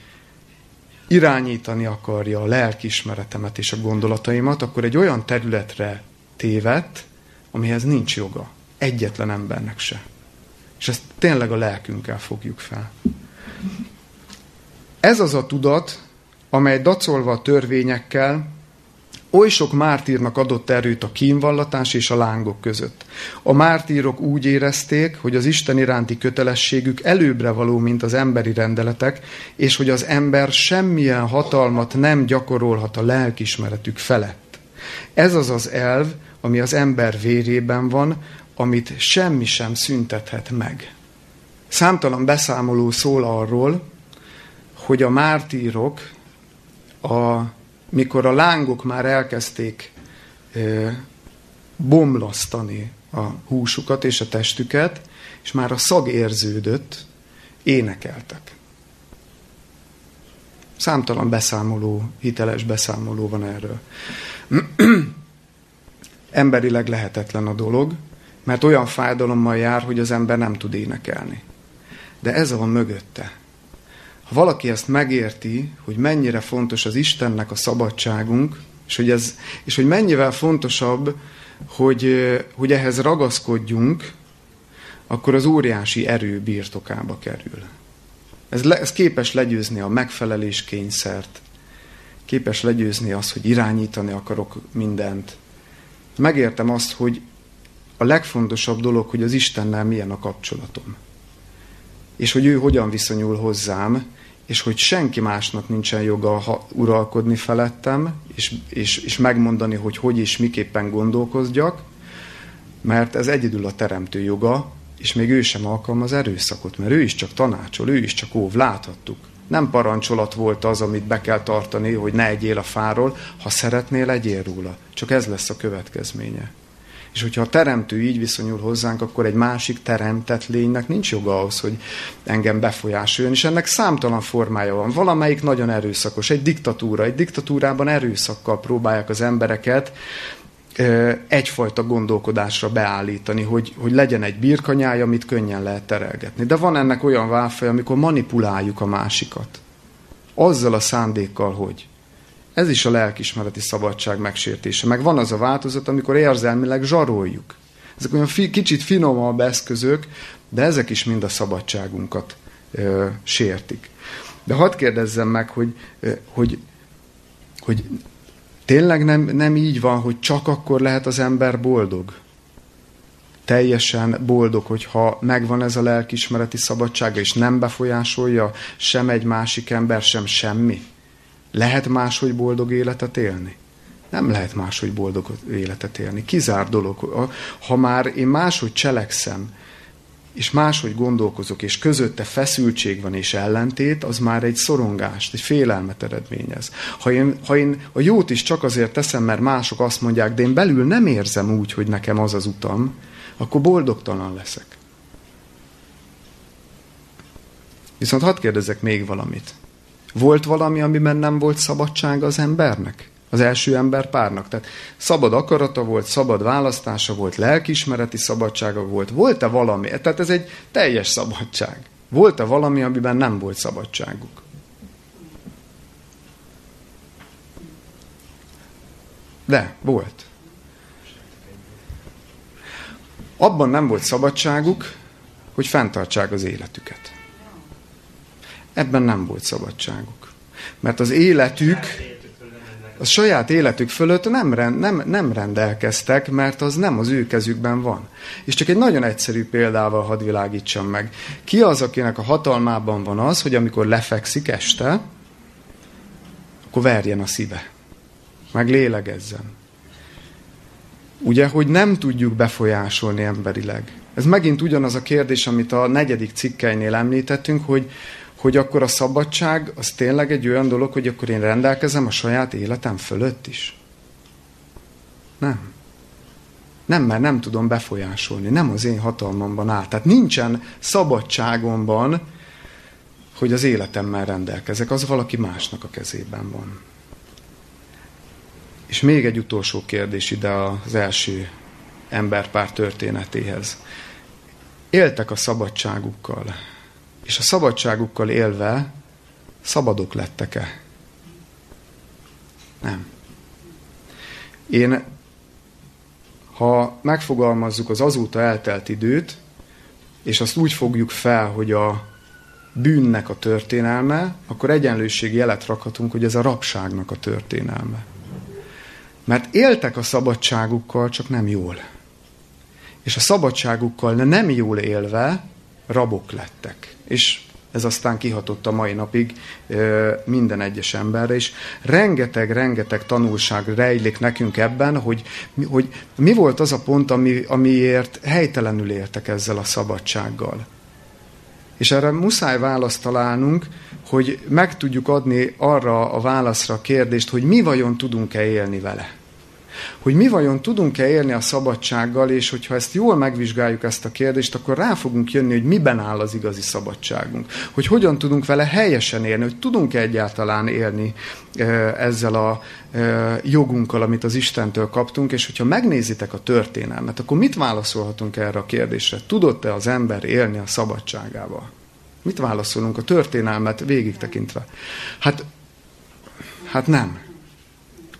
irányítani akarja a lelkiismeretemet és a gondolataimat, akkor egy olyan területre tévet, amihez nincs joga. Egyetlen embernek se. És ezt tényleg a lelkünkkel fogjuk fel. Ez az a tudat, amely dacolva a törvényekkel Oly sok mártírnak adott erőt a kínvallatás és a lángok között. A mártírok úgy érezték, hogy az Isten iránti kötelességük előbbre való, mint az emberi rendeletek, és hogy az ember semmilyen hatalmat nem gyakorolhat a lelkismeretük felett. Ez az az elv, ami az ember vérében van, amit semmi sem szüntethet meg. Számtalan beszámoló szól arról, hogy a mártírok a mikor a lángok már elkezdték bomlasztani a húsukat és a testüket, és már a szag érződött, énekeltek. Számtalan beszámoló, hiteles beszámoló van erről. Emberileg lehetetlen a dolog, mert olyan fájdalommal jár, hogy az ember nem tud énekelni. De ez van mögötte. Ha valaki ezt megérti, hogy mennyire fontos az Istennek a szabadságunk, és hogy, ez, és hogy mennyivel fontosabb, hogy, hogy ehhez ragaszkodjunk, akkor az óriási erő birtokába kerül. Ez, le, ez képes legyőzni a megfelelés kényszert, képes legyőzni azt, hogy irányítani akarok mindent. Megértem azt, hogy a legfontosabb dolog, hogy az Istennel milyen a kapcsolatom. És hogy ő hogyan viszonyul hozzám, és hogy senki másnak nincsen joga ha uralkodni felettem, és, és, és megmondani, hogy hogy és miképpen gondolkozjak, mert ez egyedül a teremtő joga, és még ő sem alkalmaz erőszakot, mert ő is csak tanácsol, ő is csak óv, láthattuk. Nem parancsolat volt az, amit be kell tartani, hogy ne egyél a fáról, ha szeretnél, egyél róla. Csak ez lesz a következménye. És hogyha a teremtő így viszonyul hozzánk, akkor egy másik teremtett lénynek nincs joga ahhoz, hogy engem befolyásoljon, és ennek számtalan formája van. Valamelyik nagyon erőszakos, egy diktatúra. Egy diktatúrában erőszakkal próbálják az embereket egyfajta gondolkodásra beállítani, hogy, hogy legyen egy birkanyája, amit könnyen lehet terelgetni. De van ennek olyan válfaj, amikor manipuláljuk a másikat. Azzal a szándékkal, hogy ez is a lelkismereti szabadság megsértése. Meg van az a változat, amikor érzelmileg zsaroljuk. Ezek olyan fi, kicsit finomabb eszközök, de ezek is mind a szabadságunkat ö, sértik. De hadd kérdezzem meg, hogy, ö, hogy, hogy tényleg nem, nem így van, hogy csak akkor lehet az ember boldog? Teljesen boldog, hogyha megvan ez a lelkismereti szabadsága, és nem befolyásolja sem egy másik ember, sem semmi? Lehet máshogy boldog életet élni? Nem lehet máshogy boldog életet élni. Kizár dolog. Ha már én máshogy cselekszem, és máshogy gondolkozok, és közötte feszültség van és ellentét, az már egy szorongást, egy félelmet eredményez. Ha én, ha én a jót is csak azért teszem, mert mások azt mondják, de én belül nem érzem úgy, hogy nekem az az utam, akkor boldogtalan leszek. Viszont hadd kérdezek még valamit. Volt valami, amiben nem volt szabadság az embernek? Az első ember párnak. Tehát szabad akarata volt, szabad választása volt, lelkismereti szabadsága volt. Volt-e valami? Tehát ez egy teljes szabadság. Volt-e valami, amiben nem volt szabadságuk? De, volt. Abban nem volt szabadságuk, hogy fenntartsák az életüket. Ebben nem volt szabadságuk. Mert az életük, a saját életük fölött nem, nem, nem rendelkeztek, mert az nem az ő kezükben van. És csak egy nagyon egyszerű példával hadd világítsam meg. Ki az, akinek a hatalmában van az, hogy amikor lefekszik este, akkor verjen a szíve. Meg lélegezzen. Ugye, hogy nem tudjuk befolyásolni emberileg. Ez megint ugyanaz a kérdés, amit a negyedik cikkeinél említettünk, hogy hogy akkor a szabadság az tényleg egy olyan dolog, hogy akkor én rendelkezem a saját életem fölött is? Nem. Nem, mert nem tudom befolyásolni. Nem az én hatalmamban áll. Tehát nincsen szabadságomban, hogy az életemmel rendelkezek. Az valaki másnak a kezében van. És még egy utolsó kérdés ide az első emberpár történetéhez. Éltek a szabadságukkal és a szabadságukkal élve szabadok lettek-e? Nem. Én, ha megfogalmazzuk az azóta eltelt időt, és azt úgy fogjuk fel, hogy a bűnnek a történelme, akkor egyenlőség jelet rakhatunk, hogy ez a rabságnak a történelme. Mert éltek a szabadságukkal, csak nem jól. És a szabadságukkal nem jól élve rabok lettek és ez aztán kihatott a mai napig minden egyes emberre, és rengeteg-rengeteg tanulság rejlik nekünk ebben, hogy, hogy mi volt az a pont, ami, amiért helytelenül értek ezzel a szabadsággal. És erre muszáj választ találnunk, hogy meg tudjuk adni arra a válaszra a kérdést, hogy mi vajon tudunk-e élni vele. Hogy mi vajon tudunk-e élni a szabadsággal, és hogyha ezt jól megvizsgáljuk ezt a kérdést, akkor rá fogunk jönni, hogy miben áll az igazi szabadságunk. Hogy hogyan tudunk vele helyesen élni, hogy tudunk-e egyáltalán élni ezzel a jogunkkal, amit az Istentől kaptunk, és hogyha megnézitek a történelmet, akkor mit válaszolhatunk erre a kérdésre? Tudott-e az ember élni a szabadságával? Mit válaszolunk a történelmet végig tekintve? Hát, hát nem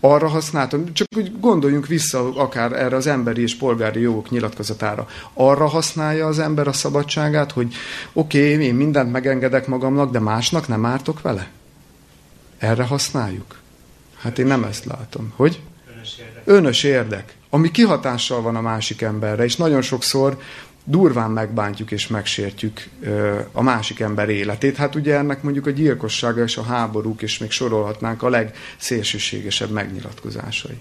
arra használtam, csak úgy gondoljunk vissza akár erre az emberi és polgári jogok nyilatkozatára. Arra használja az ember a szabadságát, hogy oké, okay, én mindent megengedek magamnak, de másnak nem ártok vele? Erre használjuk? Hát én nem ezt látom. Hogy? Önös érdek. Önös érdek, ami kihatással van a másik emberre, és nagyon sokszor durván megbántjuk és megsértjük a másik ember életét. Hát ugye ennek mondjuk a gyilkossága és a háborúk, és még sorolhatnánk a legszélsőségesebb megnyilatkozásai.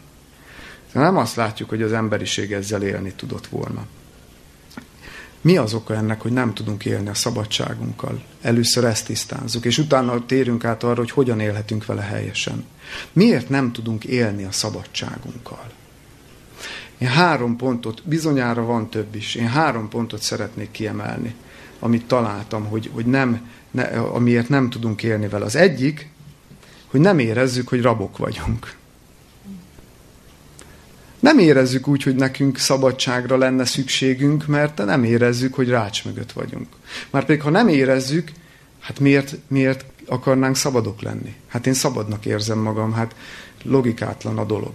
De nem azt látjuk, hogy az emberiség ezzel élni tudott volna. Mi az oka ennek, hogy nem tudunk élni a szabadságunkkal? Először ezt tisztázzuk, és utána térünk át arra, hogy hogyan élhetünk vele helyesen. Miért nem tudunk élni a szabadságunkkal? Én három pontot, bizonyára van több is, én három pontot szeretnék kiemelni, amit találtam, hogy, hogy nem, ne, amiért nem tudunk élni vele. Az egyik, hogy nem érezzük, hogy rabok vagyunk. Nem érezzük úgy, hogy nekünk szabadságra lenne szükségünk, mert nem érezzük, hogy rács mögött vagyunk. Már pedig, ha nem érezzük, hát miért, miért akarnánk szabadok lenni? Hát én szabadnak érzem magam, hát logikátlan a dolog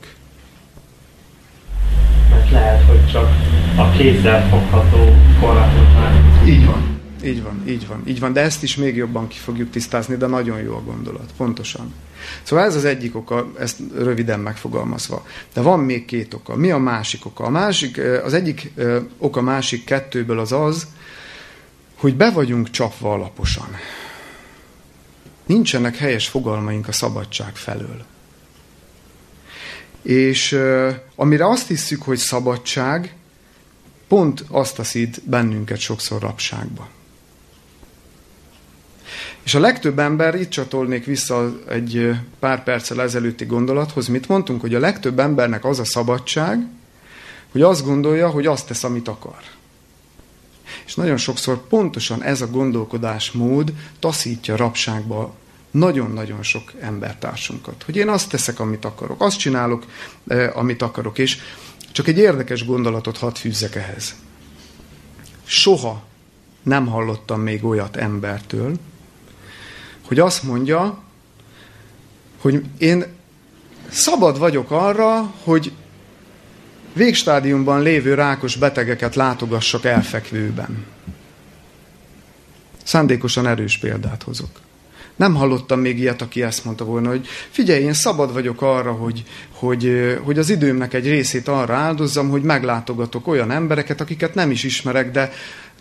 lehet, hogy csak a kézzel fogható korlátoknál. Így van. Így van, így van, így van, de ezt is még jobban ki fogjuk tisztázni, de nagyon jó a gondolat, pontosan. Szóval ez az egyik oka, ezt röviden megfogalmazva. De van még két oka. Mi a másik oka? A másik, az egyik oka másik kettőből az az, hogy be vagyunk csapva alaposan. Nincsenek helyes fogalmaink a szabadság felől. És amire azt hiszük, hogy szabadság, pont azt taszít bennünket sokszor rabságba. És a legtöbb ember, itt csatolnék vissza egy pár perccel ezelőtti gondolathoz, mit mondtunk, hogy a legtöbb embernek az a szabadság, hogy azt gondolja, hogy azt tesz, amit akar. És nagyon sokszor pontosan ez a gondolkodásmód taszítja rabságba nagyon-nagyon sok embertársunkat. Hogy én azt teszek, amit akarok, azt csinálok, eh, amit akarok, és csak egy érdekes gondolatot hadd fűzzek ehhez. Soha nem hallottam még olyat embertől, hogy azt mondja, hogy én szabad vagyok arra, hogy végstádiumban lévő rákos betegeket látogassak elfekvőben. Szándékosan erős példát hozok. Nem hallottam még ilyet, aki ezt mondta volna, hogy figyelj, én szabad vagyok arra, hogy, hogy, hogy az időmnek egy részét arra áldozzam, hogy meglátogatok olyan embereket, akiket nem is ismerek, de,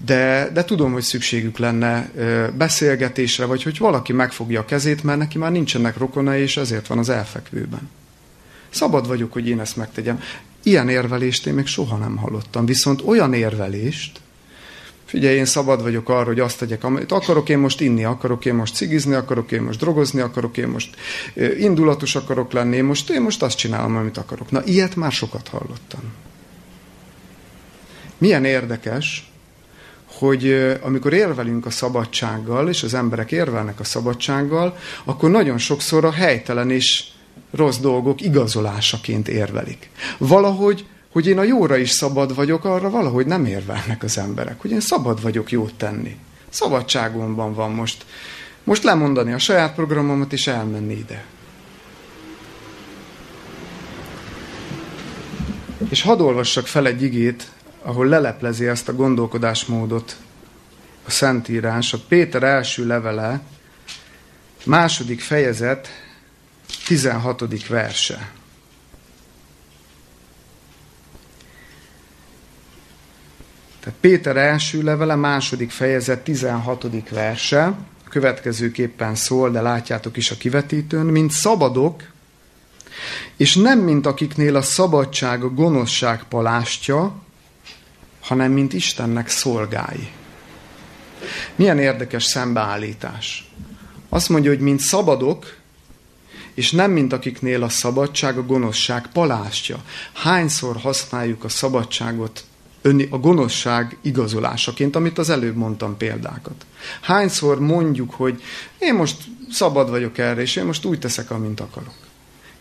de, de tudom, hogy szükségük lenne beszélgetésre, vagy hogy valaki megfogja a kezét, mert neki már nincsenek rokonai, és ezért van az elfekvőben. Szabad vagyok, hogy én ezt megtegyem. Ilyen érvelést én még soha nem hallottam. Viszont olyan érvelést, figyelj, én szabad vagyok arra, hogy azt tegyek, amit akarok én most inni, akarok én most cigizni, akarok én most drogozni, akarok én most indulatos akarok lenni, én most, én most azt csinálom, amit akarok. Na, ilyet már sokat hallottam. Milyen érdekes, hogy amikor érvelünk a szabadsággal, és az emberek érvelnek a szabadsággal, akkor nagyon sokszor a helytelen és rossz dolgok igazolásaként érvelik. Valahogy hogy én a jóra is szabad vagyok, arra valahogy nem érvelnek az emberek, hogy én szabad vagyok jót tenni. Szabadságomban van most. Most lemondani a saját programomat és elmenni ide. És hadd olvassak fel egy igét, ahol leleplezi ezt a gondolkodásmódot a Szentírás, a Péter első levele, második fejezet, 16. verse. Tehát Péter első levele, második fejezet, 16. verse, következőképpen szól, de látjátok is a kivetítőn, mint szabadok, és nem mint akiknél a szabadság a gonoszság palástja, hanem mint Istennek szolgái. Milyen érdekes szembeállítás. Azt mondja, hogy mint szabadok, és nem mint akiknél a szabadság a gonoszság palástja. Hányszor használjuk a szabadságot a gonoszság igazolásaként, amit az előbb mondtam példákat. Hányszor mondjuk, hogy én most szabad vagyok erre, és én most úgy teszek, amint akarok.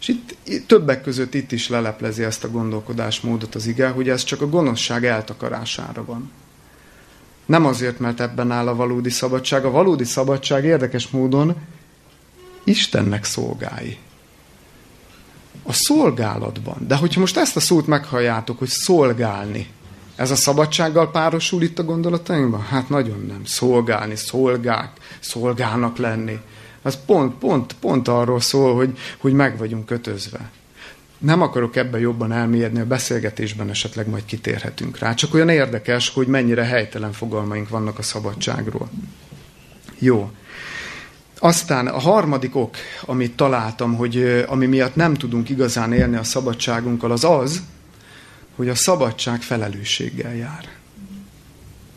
És itt többek között itt is leleplezi ezt a gondolkodásmódot az ige, hogy ez csak a gonoszság eltakarására van. Nem azért, mert ebben áll a valódi szabadság. A valódi szabadság érdekes módon Istennek szolgái. A szolgálatban. De hogyha most ezt a szót meghalljátok, hogy szolgálni, ez a szabadsággal párosul itt a gondolatainkban? Hát nagyon nem. Szolgálni, szolgák, szolgának lenni. Az pont, pont, pont arról szól, hogy, hogy meg vagyunk kötözve. Nem akarok ebben jobban elmélyedni, a beszélgetésben esetleg majd kitérhetünk rá. Csak olyan érdekes, hogy mennyire helytelen fogalmaink vannak a szabadságról. Jó. Aztán a harmadik ok, amit találtam, hogy ami miatt nem tudunk igazán élni a szabadságunkkal, az az, hogy a szabadság felelősséggel jár.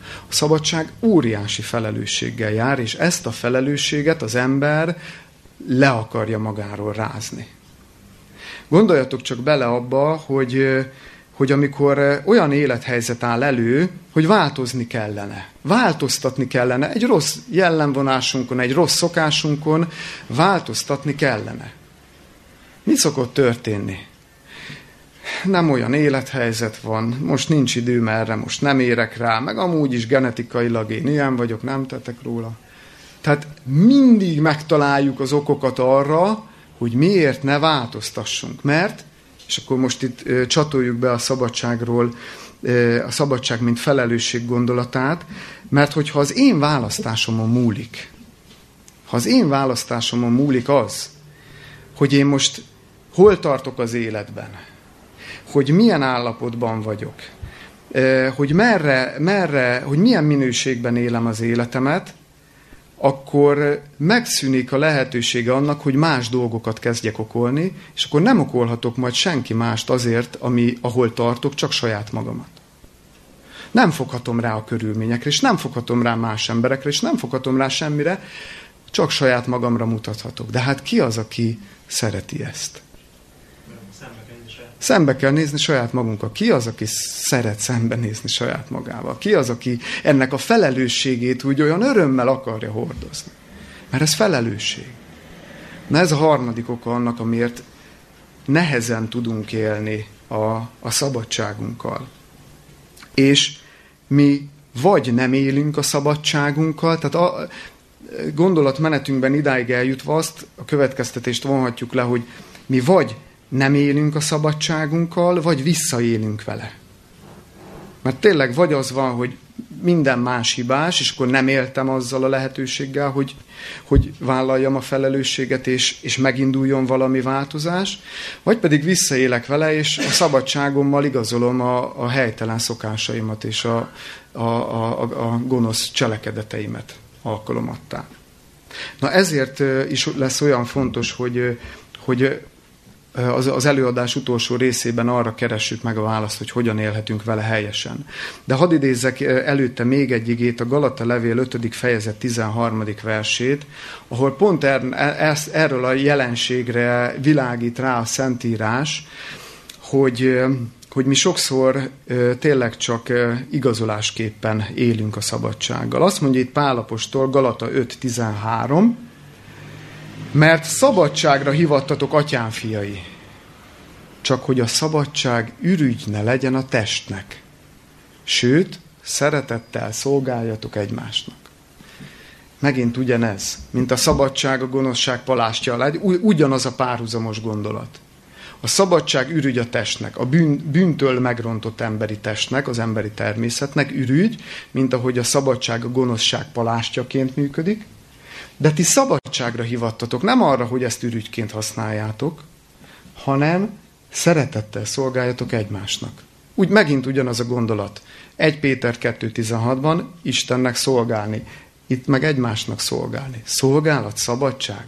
A szabadság óriási felelősséggel jár, és ezt a felelősséget az ember le akarja magáról rázni. Gondoljatok csak bele abba, hogy, hogy amikor olyan élethelyzet áll elő, hogy változni kellene, változtatni kellene, egy rossz jellemvonásunkon, egy rossz szokásunkon változtatni kellene. Mi szokott történni? Nem olyan élethelyzet van, most nincs időm erre, most nem érek rá, meg amúgy is genetikailag én ilyen vagyok, nem tettek róla. Tehát mindig megtaláljuk az okokat arra, hogy miért ne változtassunk. Mert, és akkor most itt ö, csatoljuk be a szabadságról, ö, a szabadság mint felelősség gondolatát, mert hogyha az én választásomon múlik, ha az én választásomon múlik az, hogy én most hol tartok az életben, hogy milyen állapotban vagyok, hogy merre, merre, hogy milyen minőségben élem az életemet, akkor megszűnik a lehetősége annak, hogy más dolgokat kezdjek okolni, és akkor nem okolhatok majd senki mást azért, ami, ahol tartok, csak saját magamat. Nem foghatom rá a körülményekre, és nem foghatom rá más emberekre, és nem foghatom rá semmire, csak saját magamra mutathatok. De hát ki az, aki szereti ezt? Szembe kell nézni saját magunkkal. Ki az, aki szeret szembenézni saját magával? Ki az, aki ennek a felelősségét úgy olyan örömmel akarja hordozni? Mert ez felelősség. Na ez a harmadik oka annak, amiért nehezen tudunk élni a, a szabadságunkkal. És mi vagy nem élünk a szabadságunkkal, tehát a gondolatmenetünkben idáig eljutva azt a következtetést vonhatjuk le, hogy mi vagy nem élünk a szabadságunkkal, vagy visszaélünk vele. Mert tényleg vagy az van, hogy minden más hibás, és akkor nem éltem azzal a lehetőséggel, hogy, hogy vállaljam a felelősséget, és, és meginduljon valami változás, vagy pedig visszaélek vele, és a szabadságommal igazolom a, a helytelen szokásaimat és a, a, a, a gonosz cselekedeteimet alkalomattá. Na ezért is lesz olyan fontos, hogy, hogy az, az előadás utolsó részében arra keressük meg a választ, hogy hogyan élhetünk vele helyesen. De hadd idézzek előtte még egy igét, a Galata levél 5. fejezet 13. versét, ahol pont er, er, erről a jelenségre világít rá a Szentírás, hogy, hogy mi sokszor tényleg csak igazolásképpen élünk a szabadsággal. Azt mondja itt Pálapostól, Galata 5.13, mert szabadságra hivattatok atyám fiai, csak hogy a szabadság ürügy ne legyen a testnek. Sőt, szeretettel szolgáljatok egymásnak. Megint ugyanez, mint a szabadság a gonoszság palástja ugyanaz a párhuzamos gondolat. A szabadság ürügy a testnek, a bűn, bűntől megrontott emberi testnek, az emberi természetnek ürügy, mint ahogy a szabadság a gonoszság palástjaként működik, de ti szabadságra hivattatok, nem arra, hogy ezt ürügyként használjátok, hanem szeretettel szolgáljatok egymásnak. Úgy megint ugyanaz a gondolat. 1 Péter 2.16-ban Istennek szolgálni, itt meg egymásnak szolgálni. Szolgálat, szabadság.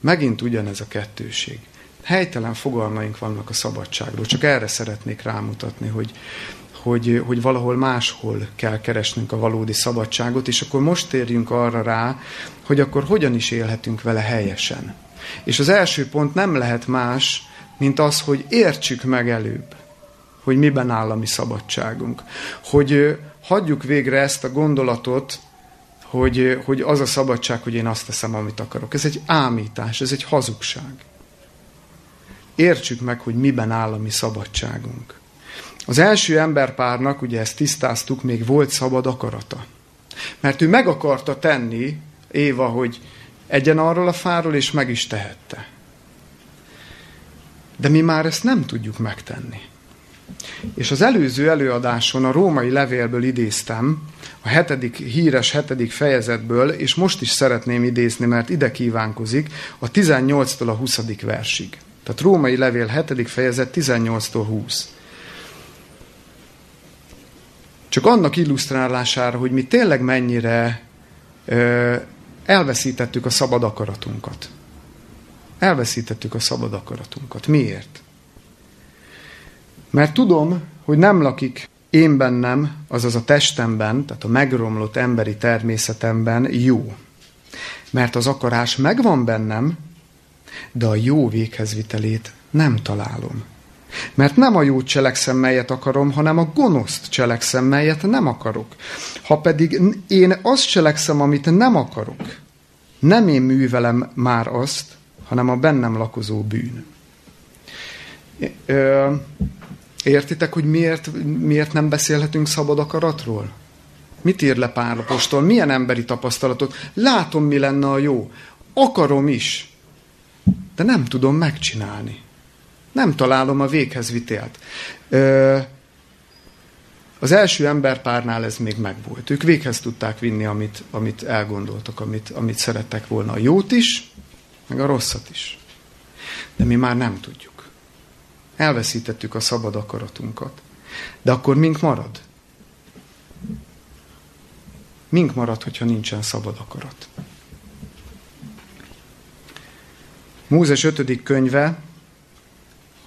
Megint ugyanez a kettőség. Helytelen fogalmaink vannak a szabadságról, csak erre szeretnék rámutatni, hogy, hogy, hogy valahol máshol kell keresnünk a valódi szabadságot, és akkor most térjünk arra rá, hogy akkor hogyan is élhetünk vele helyesen. És az első pont nem lehet más, mint az, hogy értsük meg előbb, hogy miben áll a mi szabadságunk. Hogy hagyjuk végre ezt a gondolatot, hogy, hogy az a szabadság, hogy én azt teszem, amit akarok. Ez egy ámítás, ez egy hazugság. Értsük meg, hogy miben áll a mi szabadságunk. Az első emberpárnak, ugye ezt tisztáztuk, még volt szabad akarata. Mert ő meg akarta tenni, Éva, hogy egyen arról a fáról, és meg is tehette. De mi már ezt nem tudjuk megtenni. És az előző előadáson a római levélből idéztem, a hetedik, híres hetedik fejezetből, és most is szeretném idézni, mert ide kívánkozik, a 18-tól a 20. versig. Tehát római levél 7. fejezet 18-tól 20. Csak annak illusztrálására, hogy mi tényleg mennyire ö, elveszítettük a szabad akaratunkat. Elveszítettük a szabad akaratunkat. Miért? Mert tudom, hogy nem lakik én bennem, azaz a testemben, tehát a megromlott emberi természetemben jó. Mert az akarás megvan bennem, de a jó véghezvitelét nem találom. Mert nem a jót cselekszem, melyet akarom, hanem a gonoszt cselekszem, melyet nem akarok. Ha pedig én azt cselekszem, amit nem akarok, nem én művelem már azt, hanem a bennem lakozó bűn. Értitek, hogy miért, miért nem beszélhetünk szabad akaratról? Mit ír le Pál apostol? Milyen emberi tapasztalatot? Látom, mi lenne a jó. Akarom is, de nem tudom megcsinálni. Nem találom a véghez vitélt. Az első emberpárnál ez még megvolt. Ők véghez tudták vinni, amit, amit elgondoltak, amit, amit szerettek volna. A jót is, meg a rosszat is. De mi már nem tudjuk. Elveszítettük a szabad akaratunkat. De akkor mink marad? Mink marad, hogyha nincsen szabad akarat? Mózes 5. könyve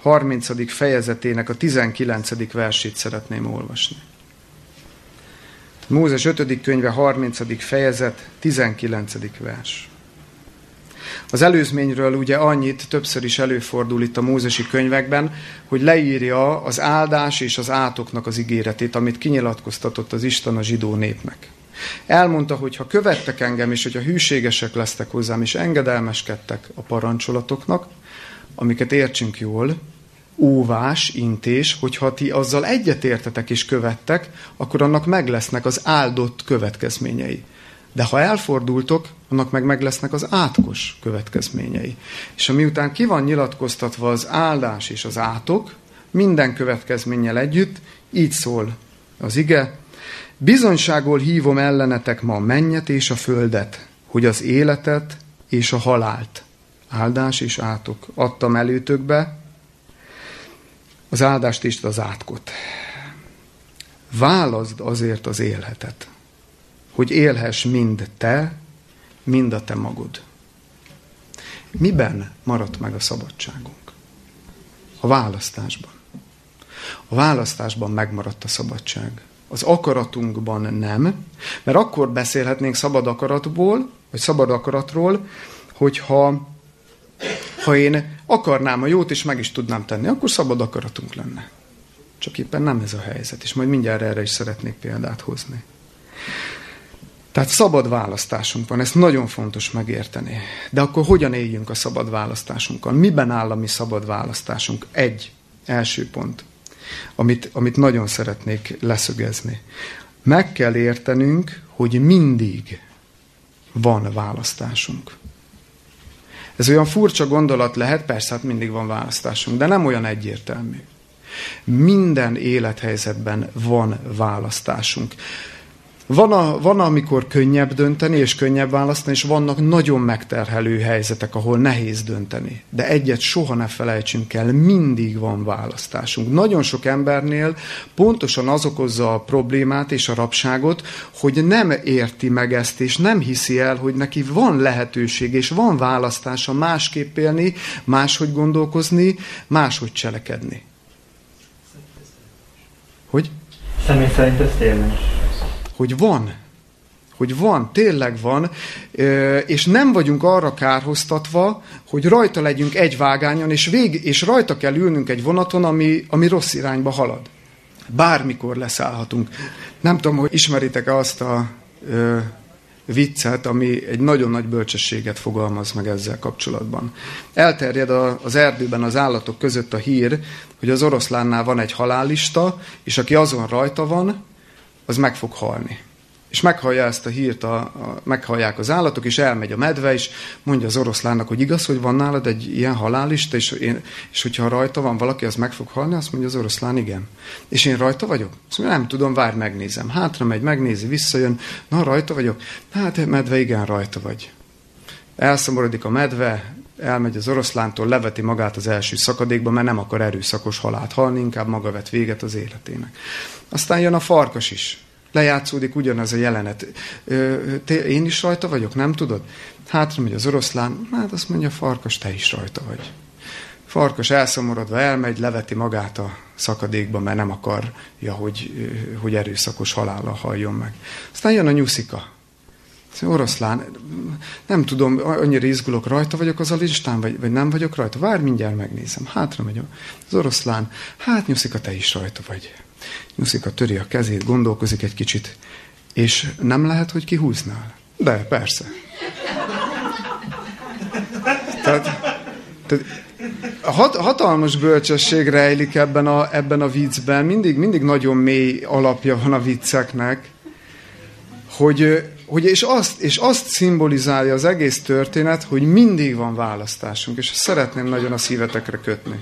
30. fejezetének a 19. versét szeretném olvasni. Mózes 5. könyve 30. fejezet 19. vers. Az előzményről ugye annyit többször is előfordul itt a mózesi könyvekben, hogy leírja az áldás és az átoknak az ígéretét, amit kinyilatkoztatott az Isten a zsidó népnek. Elmondta, hogy ha követtek engem, és hogyha hűségesek lesztek hozzám, és engedelmeskedtek a parancsolatoknak, amiket értsünk jól, óvás, intés, hogyha ti azzal egyetértetek és követtek, akkor annak meg lesznek az áldott következményei. De ha elfordultok, annak meg meg lesznek az átkos következményei. És miután ki van nyilatkoztatva az áldás és az átok, minden következménnyel együtt, így szól az ige, bizonyságol hívom ellenetek ma a mennyet és a földet, hogy az életet és a halált, áldás és átok adtam előtökbe, az áldást és az átkot. Válaszd azért az élhetet, hogy élhess mind te, mind a te magod. Miben maradt meg a szabadságunk? A választásban. A választásban megmaradt a szabadság. Az akaratunkban nem, mert akkor beszélhetnénk szabad akaratból, vagy szabad akaratról, hogyha ha én akarnám a jót, és meg is tudnám tenni, akkor szabad akaratunk lenne. Csak éppen nem ez a helyzet, és majd mindjárt erre is szeretnék példát hozni. Tehát szabad választásunk van, ezt nagyon fontos megérteni. De akkor hogyan éljünk a szabad választásunkkal? Miben áll a mi szabad választásunk? Egy, első pont, amit, amit nagyon szeretnék leszögezni. Meg kell értenünk, hogy mindig van választásunk. Ez olyan furcsa gondolat lehet, persze, hát mindig van választásunk, de nem olyan egyértelmű. Minden élethelyzetben van választásunk. Van, a, van, amikor könnyebb dönteni, és könnyebb választani, és vannak nagyon megterhelő helyzetek, ahol nehéz dönteni. De egyet soha ne felejtsünk el, mindig van választásunk. Nagyon sok embernél pontosan az okozza a problémát és a rabságot, hogy nem érti meg ezt, és nem hiszi el, hogy neki van lehetőség, és van választása másképp élni, máshogy gondolkozni, máshogy cselekedni. Hogy? Személy szerint ez tényleg hogy van, hogy van, tényleg van, és nem vagyunk arra kárhoztatva, hogy rajta legyünk egy vágányon, és, vég, és rajta kell ülnünk egy vonaton, ami, ami rossz irányba halad. Bármikor leszállhatunk. Nem tudom, hogy ismeritek-e azt a ö, viccet, ami egy nagyon nagy bölcsességet fogalmaz meg ezzel kapcsolatban. Elterjed a, az erdőben az állatok között a hír, hogy az oroszlánnál van egy halállista, és aki azon rajta van, az meg fog halni. És meghallja ezt a hírt, a, a, meghallják az állatok, és elmegy a medve, és mondja az oroszlánnak, hogy igaz, hogy van nálad egy ilyen halálista, és, én, és hogyha rajta van valaki, az meg fog halni, azt mondja az oroszlán, igen. És én rajta vagyok? Azt mondja, nem tudom, várj, megnézem. Hátra megy, megnézi, visszajön, na, rajta vagyok? Hát, medve, igen, rajta vagy. Elszomorodik a medve, elmegy az oroszlántól, leveti magát az első szakadékba, mert nem akar erőszakos halált halni, inkább maga vet véget az életének. Aztán jön a farkas is lejátszódik ugyanaz a jelenet. Te, én is rajta vagyok, nem tudod? Hátra megy az oroszlán, hát azt mondja, farkas, te is rajta vagy. Farkas elszomorodva elmegy, leveti magát a szakadékba, mert nem akarja, hogy, hogy erőszakos halállal halljon meg. Aztán jön a nyuszika. Oroszlán, nem tudom, annyira izgulok, rajta vagyok az a listán, vagy, vagy nem vagyok rajta? Várj, mindjárt megnézem. Hátra megy az oroszlán, hát nyuszika, te is rajta vagy. Nyuszika töri a kezét, gondolkozik egy kicsit, és nem lehet, hogy kihúznál. De, persze. Tehát, tehát hat, hatalmas bölcsesség rejlik ebben a, ebben a viccben. Mindig, mindig nagyon mély alapja van a vicceknek, hogy, hogy és, azt, és azt szimbolizálja az egész történet, hogy mindig van választásunk, és szeretném nagyon a szívetekre kötni.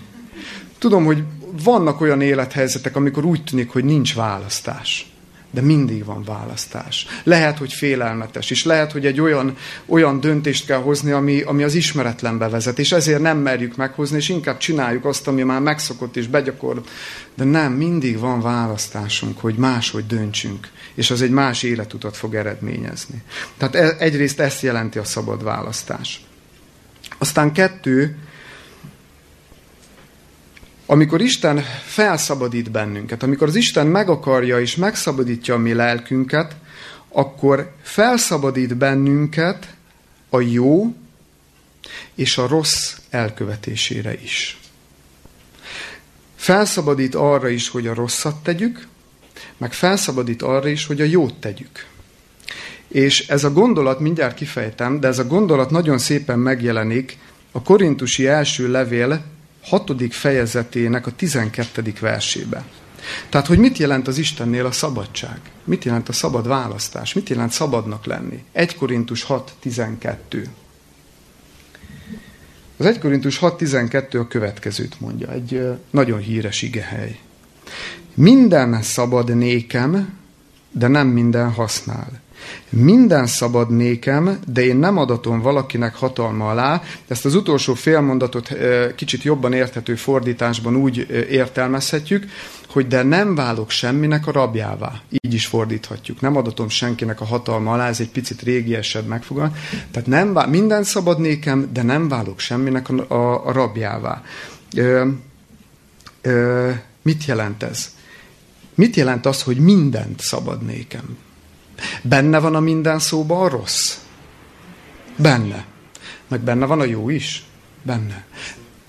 Tudom, hogy vannak olyan élethelyzetek, amikor úgy tűnik, hogy nincs választás. De mindig van választás. Lehet, hogy félelmetes, és lehet, hogy egy olyan, olyan döntést kell hozni, ami, ami az ismeretlenbe vezet, és ezért nem merjük meghozni, és inkább csináljuk azt, ami már megszokott és begyakorlott. De nem, mindig van választásunk, hogy máshogy döntsünk, és az egy más életutat fog eredményezni. Tehát e, egyrészt ezt jelenti a szabad választás. Aztán kettő, amikor Isten felszabadít bennünket, amikor az Isten meg akarja és megszabadítja a mi lelkünket, akkor felszabadít bennünket a jó és a rossz elkövetésére is. Felszabadít arra is, hogy a rosszat tegyük, meg felszabadít arra is, hogy a jót tegyük. És ez a gondolat, mindjárt kifejtem, de ez a gondolat nagyon szépen megjelenik a korintusi első levél hatodik fejezetének a tizenkettedik versébe. Tehát, hogy mit jelent az Istennél a szabadság? Mit jelent a szabad választás? Mit jelent szabadnak lenni? 1 Korintus 6.12. Az 1 Korintus 6.12 a következőt mondja, egy nagyon híres igehely. Minden szabad nékem, de nem minden használ. Minden szabad nékem, de én nem adatom valakinek hatalma alá. Ezt az utolsó félmondatot kicsit jobban érthető fordításban úgy értelmezhetjük, hogy de nem válok semminek a rabjává. Így is fordíthatjuk. Nem adatom senkinek a hatalma alá, ez egy picit régiesebb megfogal. Tehát nem vál, minden szabad nékem, de nem válok semminek a, a, a rabjává. Ö, ö, mit jelent ez? Mit jelent az, hogy mindent szabad nékem? Benne van a minden szóban a rossz? Benne. Meg benne van a jó is? Benne.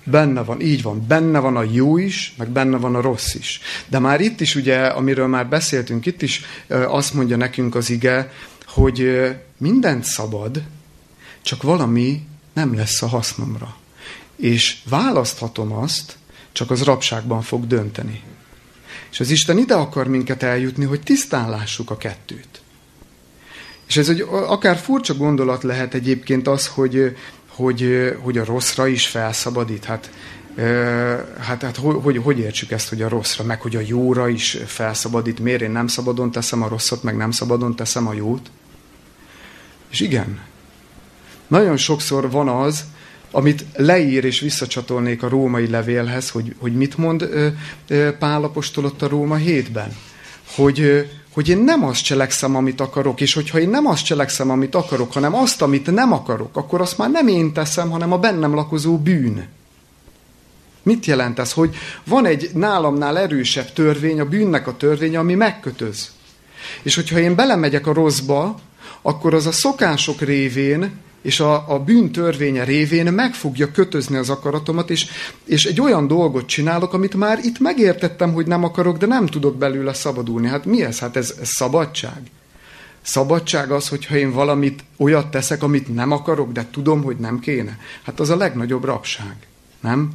Benne van, így van, benne van a jó is, meg benne van a rossz is. De már itt is, ugye, amiről már beszéltünk, itt is azt mondja nekünk az ige, hogy mindent szabad, csak valami nem lesz a hasznomra. És választhatom azt, csak az rabságban fog dönteni. És az Isten ide akar minket eljutni, hogy tisztán lássuk a kettőt. És ez egy akár furcsa gondolat lehet egyébként az, hogy, hogy, hogy a rosszra is felszabadít. Hát, hát, hát hogy, hogy értsük ezt, hogy a rosszra, meg hogy a jóra is felszabadít. Miért én nem szabadon teszem a rosszat, meg nem szabadon teszem a jót? És igen, nagyon sokszor van az, amit leír és visszacsatolnék a római levélhez, hogy, hogy mit mond Pál apostol ott a Róma hétben. Hogy, hogy én nem azt cselekszem, amit akarok, és hogyha én nem azt cselekszem, amit akarok, hanem azt, amit nem akarok, akkor azt már nem én teszem, hanem a bennem lakozó bűn. Mit jelent ez? Hogy van egy nálamnál erősebb törvény, a bűnnek a törvénye, ami megkötöz. És hogyha én belemegyek a rosszba, akkor az a szokások révén és a, a bűn törvénye révén meg fogja kötözni az akaratomat, és, és egy olyan dolgot csinálok, amit már itt megértettem, hogy nem akarok, de nem tudok belőle szabadulni. Hát mi ez? Hát ez, ez szabadság. Szabadság az, hogyha én valamit olyat teszek, amit nem akarok, de tudom, hogy nem kéne. Hát az a legnagyobb rabság. Nem?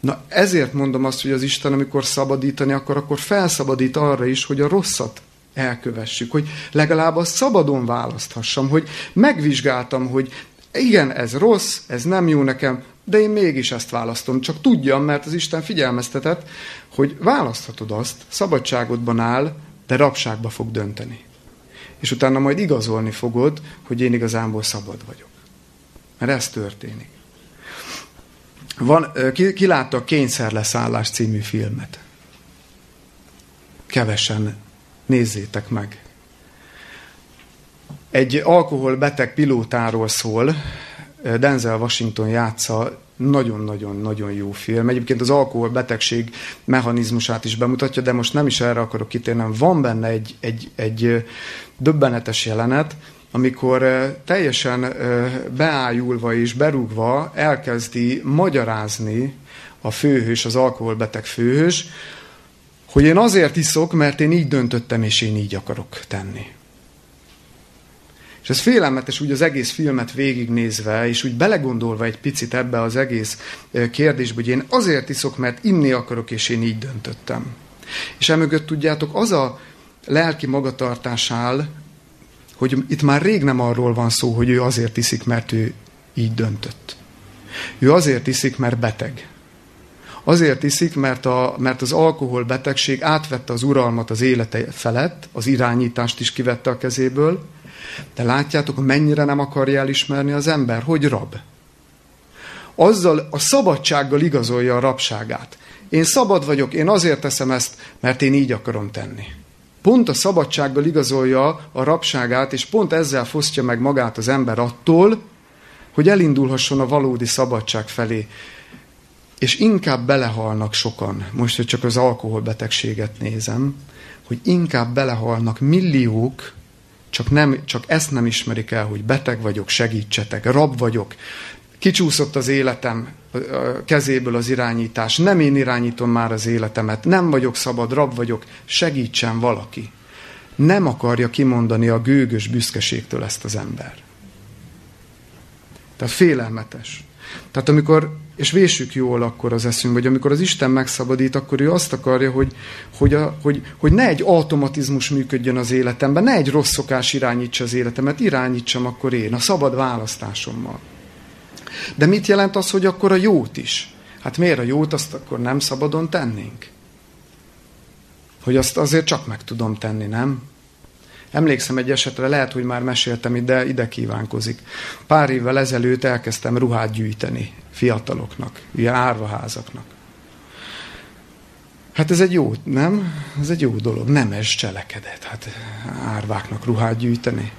Na ezért mondom azt, hogy az Isten, amikor szabadítani akar, akkor felszabadít arra is, hogy a rosszat elkövessük, hogy legalább azt szabadon választhassam, hogy megvizsgáltam, hogy igen, ez rossz, ez nem jó nekem, de én mégis ezt választom. Csak tudjam, mert az Isten figyelmeztetett, hogy választhatod azt, szabadságodban áll, de rabságba fog dönteni. És utána majd igazolni fogod, hogy én igazából szabad vagyok. Mert ez történik. Van, ki, ki látta a Kényszerleszállás című filmet? Kevesen Nézzétek meg. Egy alkoholbeteg pilótáról szól, Denzel Washington játsza, nagyon-nagyon-nagyon jó film. Egyébként az alkoholbetegség mechanizmusát is bemutatja, de most nem is erre akarok kitérni, van benne egy, egy, egy döbbenetes jelenet, amikor teljesen beájulva és berúgva elkezdi magyarázni a főhős, az alkoholbeteg főhős, hogy én azért iszok, mert én így döntöttem, és én így akarok tenni. És ez félelmetes úgy az egész filmet végignézve, és úgy belegondolva egy picit ebbe az egész kérdésbe, hogy én azért iszok, mert inni akarok, és én így döntöttem. És emögött tudjátok, az a lelki magatartás áll, hogy itt már rég nem arról van szó, hogy ő azért iszik, mert ő így döntött. Ő azért iszik, mert beteg. Azért iszik, mert, a, mert az alkoholbetegség átvette az uralmat az élete felett, az irányítást is kivette a kezéből, de látjátok, mennyire nem akarja elismerni az ember, hogy rab. Azzal a szabadsággal igazolja a rabságát. Én szabad vagyok, én azért teszem ezt, mert én így akarom tenni. Pont a szabadsággal igazolja a rabságát, és pont ezzel fosztja meg magát az ember attól, hogy elindulhasson a valódi szabadság felé. És inkább belehalnak sokan, most, hogy csak az alkoholbetegséget nézem, hogy inkább belehalnak milliók, csak, nem, csak ezt nem ismerik el, hogy beteg vagyok, segítsetek, rab vagyok, kicsúszott az életem kezéből az irányítás, nem én irányítom már az életemet, nem vagyok szabad, rab vagyok, segítsen valaki. Nem akarja kimondani a gőgös büszkeségtől ezt az ember. Tehát félelmetes. Tehát amikor, és vésük jól akkor az eszünk, hogy amikor az Isten megszabadít, akkor ő azt akarja, hogy, hogy, a, hogy, hogy ne egy automatizmus működjön az életemben, ne egy rossz szokás irányítsa az életemet, irányítsam akkor én, a szabad választásommal. De mit jelent az, hogy akkor a jót is? Hát miért a jót azt akkor nem szabadon tennénk? Hogy azt azért csak meg tudom tenni, nem? Emlékszem egy esetre, lehet, hogy már meséltem, de ide kívánkozik. Pár évvel ezelőtt elkezdtem ruhát gyűjteni fiataloknak, ilyen árvaházaknak. Hát ez egy jó, nem? Ez egy jó dolog, nemes cselekedet, hát árváknak ruhát gyűjteni.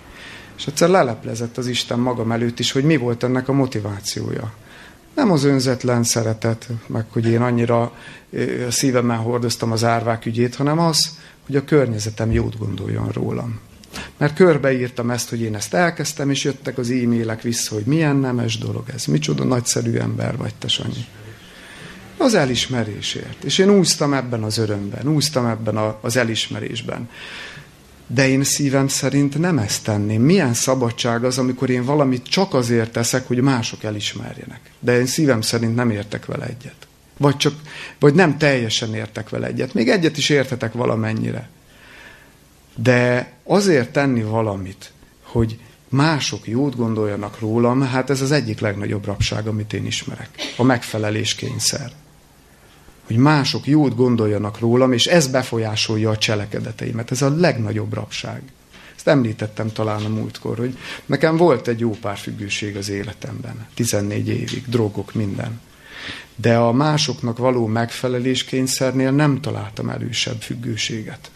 És egyszer leleplezett az Isten magam előtt is, hogy mi volt ennek a motivációja. Nem az önzetlen szeretet, meg hogy én annyira a szívemmel hordoztam az árvák ügyét, hanem az, hogy a környezetem jót gondoljon rólam. Mert körbeírtam ezt, hogy én ezt elkezdtem, és jöttek az e-mailek vissza, hogy milyen nemes dolog ez, micsoda nagyszerű ember vagy te, Sanyi. Az elismerésért. És én úsztam ebben az örömben, úsztam ebben az elismerésben. De én szívem szerint nem ezt tenném. Milyen szabadság az, amikor én valamit csak azért teszek, hogy mások elismerjenek. De én szívem szerint nem értek vele egyet. Vagy, csak, vagy nem teljesen értek vele egyet. Még egyet is értetek valamennyire. De azért tenni valamit, hogy mások jót gondoljanak rólam, hát ez az egyik legnagyobb rabság, amit én ismerek. A megfelelés kényszer. Hogy mások jót gondoljanak rólam, és ez befolyásolja a cselekedeteimet. Ez a legnagyobb rabság. Ezt említettem talán a múltkor, hogy nekem volt egy jó pár függőség az életemben. 14 évig, drogok, minden de a másoknak való megfelelés kényszernél nem találtam erősebb függőséget.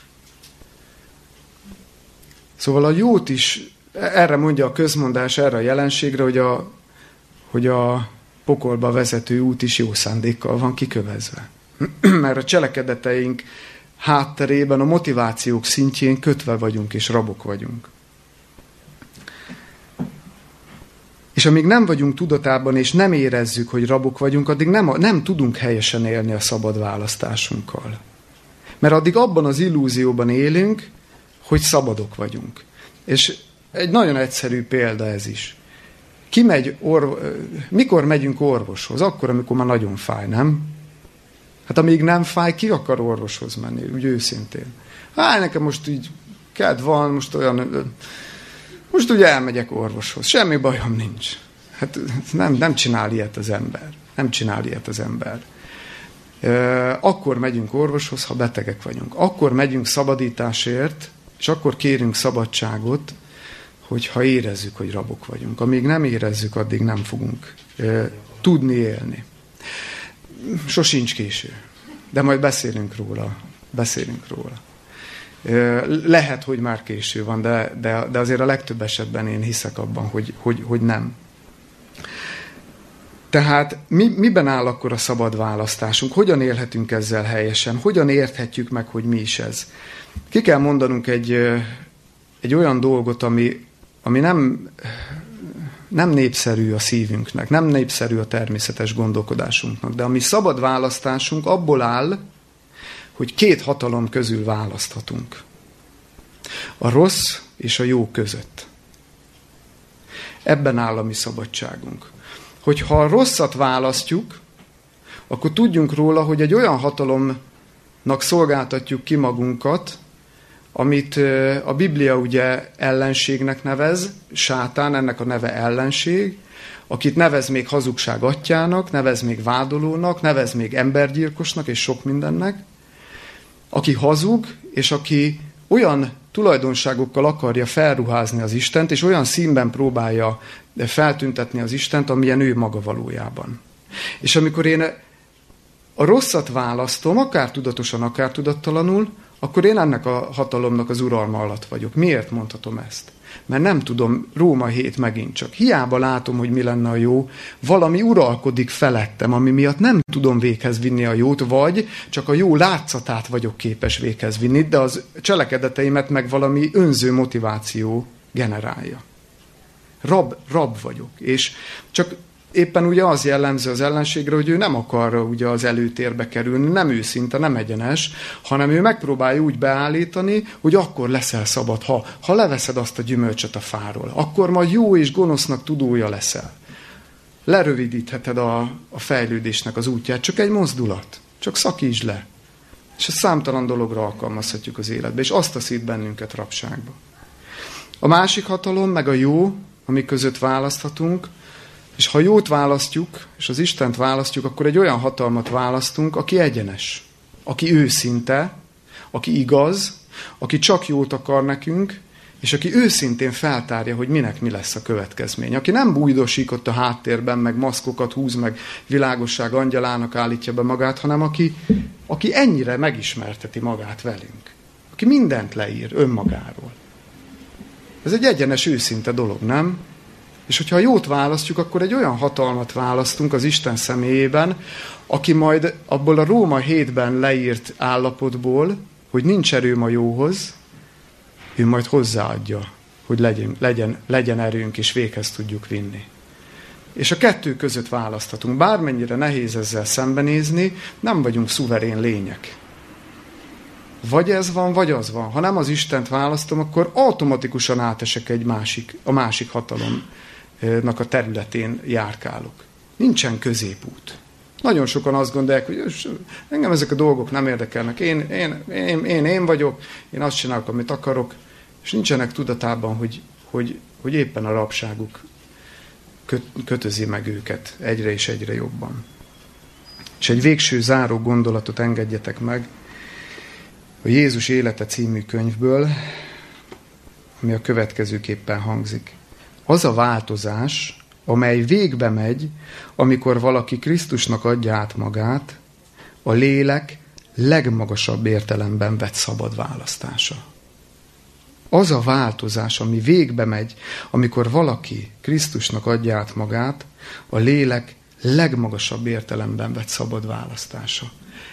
Szóval a jót is, erre mondja a közmondás, erre a jelenségre, hogy a, hogy a pokolba vezető út is jó szándékkal van kikövezve. Mert a cselekedeteink hátterében, a motivációk szintjén kötve vagyunk és rabok vagyunk. És amíg nem vagyunk tudatában, és nem érezzük, hogy rabok vagyunk, addig nem, nem tudunk helyesen élni a szabad választásunkkal. Mert addig abban az illúzióban élünk, hogy szabadok vagyunk. És egy nagyon egyszerű példa ez is. Ki megy orv... Mikor megyünk orvoshoz? Akkor, amikor már nagyon fáj, nem? Hát amíg nem fáj, ki akar orvoshoz menni, úgy őszintén? Hát nekem most így kedv van, most olyan... Most ugye elmegyek orvoshoz, semmi bajom nincs. Hát nem, nem csinál ilyet az ember. Nem csinál ilyet az ember. Akkor megyünk orvoshoz, ha betegek vagyunk. Akkor megyünk szabadításért, és akkor kérünk szabadságot, hogyha érezzük, hogy rabok vagyunk. Amíg nem érezzük, addig nem fogunk tudni élni. Sosincs késő. De majd beszélünk róla. Beszélünk róla. Lehet, hogy már késő van, de, de, de azért a legtöbb esetben én hiszek abban, hogy, hogy, hogy nem. Tehát mi, miben áll akkor a szabad választásunk? Hogyan élhetünk ezzel helyesen? Hogyan érthetjük meg, hogy mi is ez? Ki kell mondanunk egy, egy olyan dolgot, ami, ami nem, nem népszerű a szívünknek, nem népszerű a természetes gondolkodásunknak, de ami szabad választásunk abból áll, hogy két hatalom közül választhatunk. A rossz és a jó között. Ebben áll a mi szabadságunk. Hogyha a rosszat választjuk, akkor tudjunk róla, hogy egy olyan hatalomnak szolgáltatjuk ki magunkat, amit a Biblia ugye ellenségnek nevez, sátán, ennek a neve ellenség, akit nevez még hazugság atyának, nevez még vádolónak, nevez még embergyilkosnak és sok mindennek, aki hazug, és aki olyan tulajdonságokkal akarja felruházni az Istent, és olyan színben próbálja feltüntetni az Istent, amilyen ő maga valójában. És amikor én a rosszat választom, akár tudatosan, akár tudattalanul, akkor én ennek a hatalomnak az uralma alatt vagyok. Miért mondhatom ezt? Mert nem tudom, Róma 7 megint csak. Hiába látom, hogy mi lenne a jó, valami uralkodik felettem, ami miatt nem tudom véghez vinni a jót, vagy csak a jó látszatát vagyok képes véghez vinni, de az cselekedeteimet meg valami önző motiváció generálja. Rab, rab vagyok. És csak éppen ugye az jellemző az ellenségre, hogy ő nem akar ugye az előtérbe kerülni, nem őszinte, nem egyenes, hanem ő megpróbálja úgy beállítani, hogy akkor leszel szabad, ha, ha leveszed azt a gyümölcsöt a fáról, akkor majd jó és gonosznak tudója leszel. Lerövidítheted a, a fejlődésnek az útját, csak egy mozdulat, csak szakítsd le. És ezt számtalan dologra alkalmazhatjuk az életbe, és azt taszít bennünket rabságba. A másik hatalom, meg a jó, ami között választhatunk, és ha jót választjuk, és az Istent választjuk, akkor egy olyan hatalmat választunk, aki egyenes, aki őszinte, aki igaz, aki csak jót akar nekünk, és aki őszintén feltárja, hogy minek mi lesz a következmény. Aki nem bújdosik ott a háttérben, meg maszkokat húz, meg világosság angyalának állítja be magát, hanem aki, aki ennyire megismerteti magát velünk. Aki mindent leír önmagáról. Ez egy egyenes, őszinte dolog, nem? És hogyha jót választjuk, akkor egy olyan hatalmat választunk az Isten személyében, aki majd abból a Róma hétben leírt állapotból, hogy nincs erőm a jóhoz, ő majd hozzáadja, hogy legyen, legyen, legyen erőnk, és véghez tudjuk vinni. És a kettő között választhatunk. Bármennyire nehéz ezzel szembenézni, nem vagyunk szuverén lények. Vagy ez van, vagy az van. Ha nem az Istent választom, akkor automatikusan átesek egy másik, a másik hatalom nak a területén járkálok. Nincsen középút. Nagyon sokan azt gondolják, hogy engem ezek a dolgok nem érdekelnek. Én, én, én, én, én vagyok, én azt csinálok, amit akarok, és nincsenek tudatában, hogy, hogy, hogy éppen a rabságuk köt, kötözi meg őket egyre és egyre jobban. És egy végső záró gondolatot engedjetek meg a Jézus élete című könyvből, ami a következőképpen hangzik az a változás, amely végbe megy, amikor valaki Krisztusnak adja át magát, a lélek legmagasabb értelemben vett szabad választása. Az a változás, ami végbe megy, amikor valaki Krisztusnak adja át magát, a lélek legmagasabb értelemben vett szabad választása.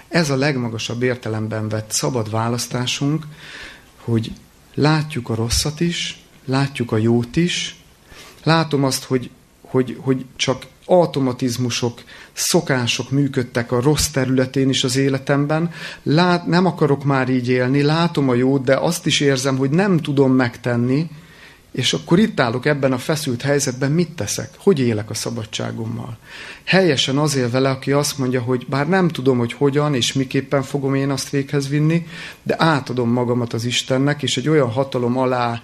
Ez a legmagasabb értelemben vett szabad választásunk, hogy látjuk a rosszat is, látjuk a jót is, Látom azt, hogy, hogy, hogy csak automatizmusok, szokások működtek a rossz területén is az életemben. Lát, nem akarok már így élni, látom a jót, de azt is érzem, hogy nem tudom megtenni, és akkor itt állok ebben a feszült helyzetben, mit teszek? Hogy élek a szabadságommal? Helyesen az él vele, aki azt mondja, hogy bár nem tudom, hogy hogyan és miképpen fogom én azt véghez vinni, de átadom magamat az Istennek, és egy olyan hatalom alá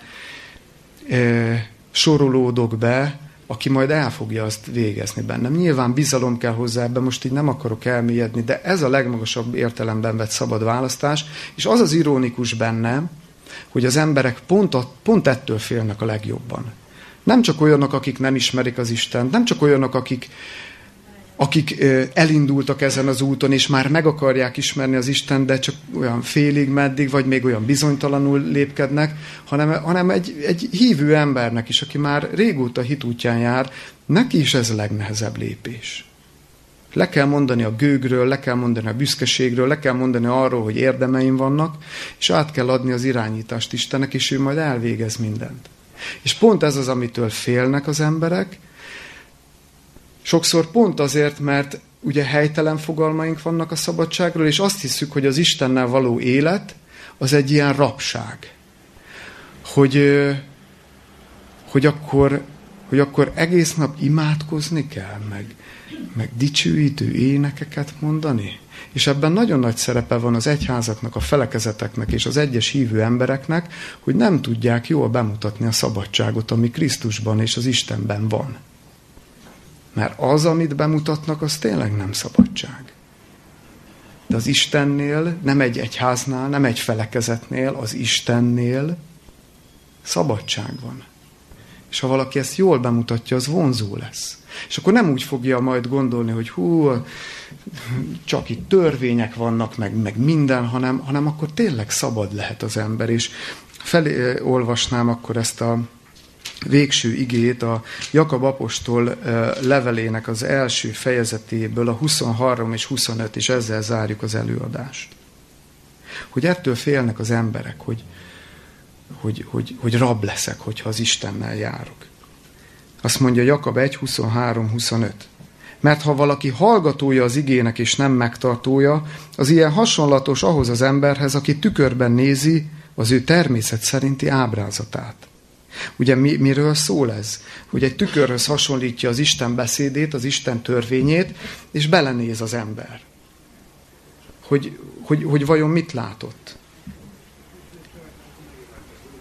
e, sorolódok be, aki majd el fogja azt végezni bennem. Nyilván bizalom kell hozzá, ebben most így nem akarok elmélyedni, de ez a legmagasabb értelemben vett szabad választás, és az az ironikus bennem, hogy az emberek pont, a, pont ettől félnek a legjobban. Nem csak olyanok, akik nem ismerik az Istent, nem csak olyanok, akik, akik elindultak ezen az úton, és már meg akarják ismerni az Isten, de csak olyan félig, meddig, vagy még olyan bizonytalanul lépkednek, hanem, hanem egy, egy hívő embernek is, aki már régóta hitútján jár, neki is ez a legnehezebb lépés. Le kell mondani a gőgről, le kell mondani a büszkeségről, le kell mondani arról, hogy érdemeim vannak, és át kell adni az irányítást Istennek, és ő majd elvégez mindent. És pont ez az, amitől félnek az emberek, sokszor pont azért, mert ugye helytelen fogalmaink vannak a szabadságról, és azt hiszük, hogy az Istennel való élet az egy ilyen rapság. Hogy, hogy, akkor, hogy akkor egész nap imádkozni kell, meg, meg dicsőítő énekeket mondani. És ebben nagyon nagy szerepe van az egyházaknak, a felekezeteknek és az egyes hívő embereknek, hogy nem tudják jól bemutatni a szabadságot, ami Krisztusban és az Istenben van. Mert az, amit bemutatnak, az tényleg nem szabadság. De az Istennél, nem egy egyháznál, nem egy felekezetnél, az Istennél szabadság van. És ha valaki ezt jól bemutatja, az vonzó lesz. És akkor nem úgy fogja majd gondolni, hogy hú, csak itt törvények vannak, meg, meg minden, hanem, hanem akkor tényleg szabad lehet az ember. És felé olvasnám akkor ezt a végső igét a Jakab apostol levelének az első fejezetéből, a 23 és 25, és ezzel zárjuk az előadást. Hogy ettől félnek az emberek, hogy, hogy, hogy, hogy rab leszek, hogyha az Istennel járok. Azt mondja Jakab 1, 23, 25. Mert ha valaki hallgatója az igének és nem megtartója, az ilyen hasonlatos ahhoz az emberhez, aki tükörben nézi az ő természet szerinti ábrázatát. Ugye mi, miről szól ez? Hogy egy tükörhöz hasonlítja az Isten beszédét, az Isten törvényét, és belenéz az ember. Hogy, hogy, hogy vajon mit látott?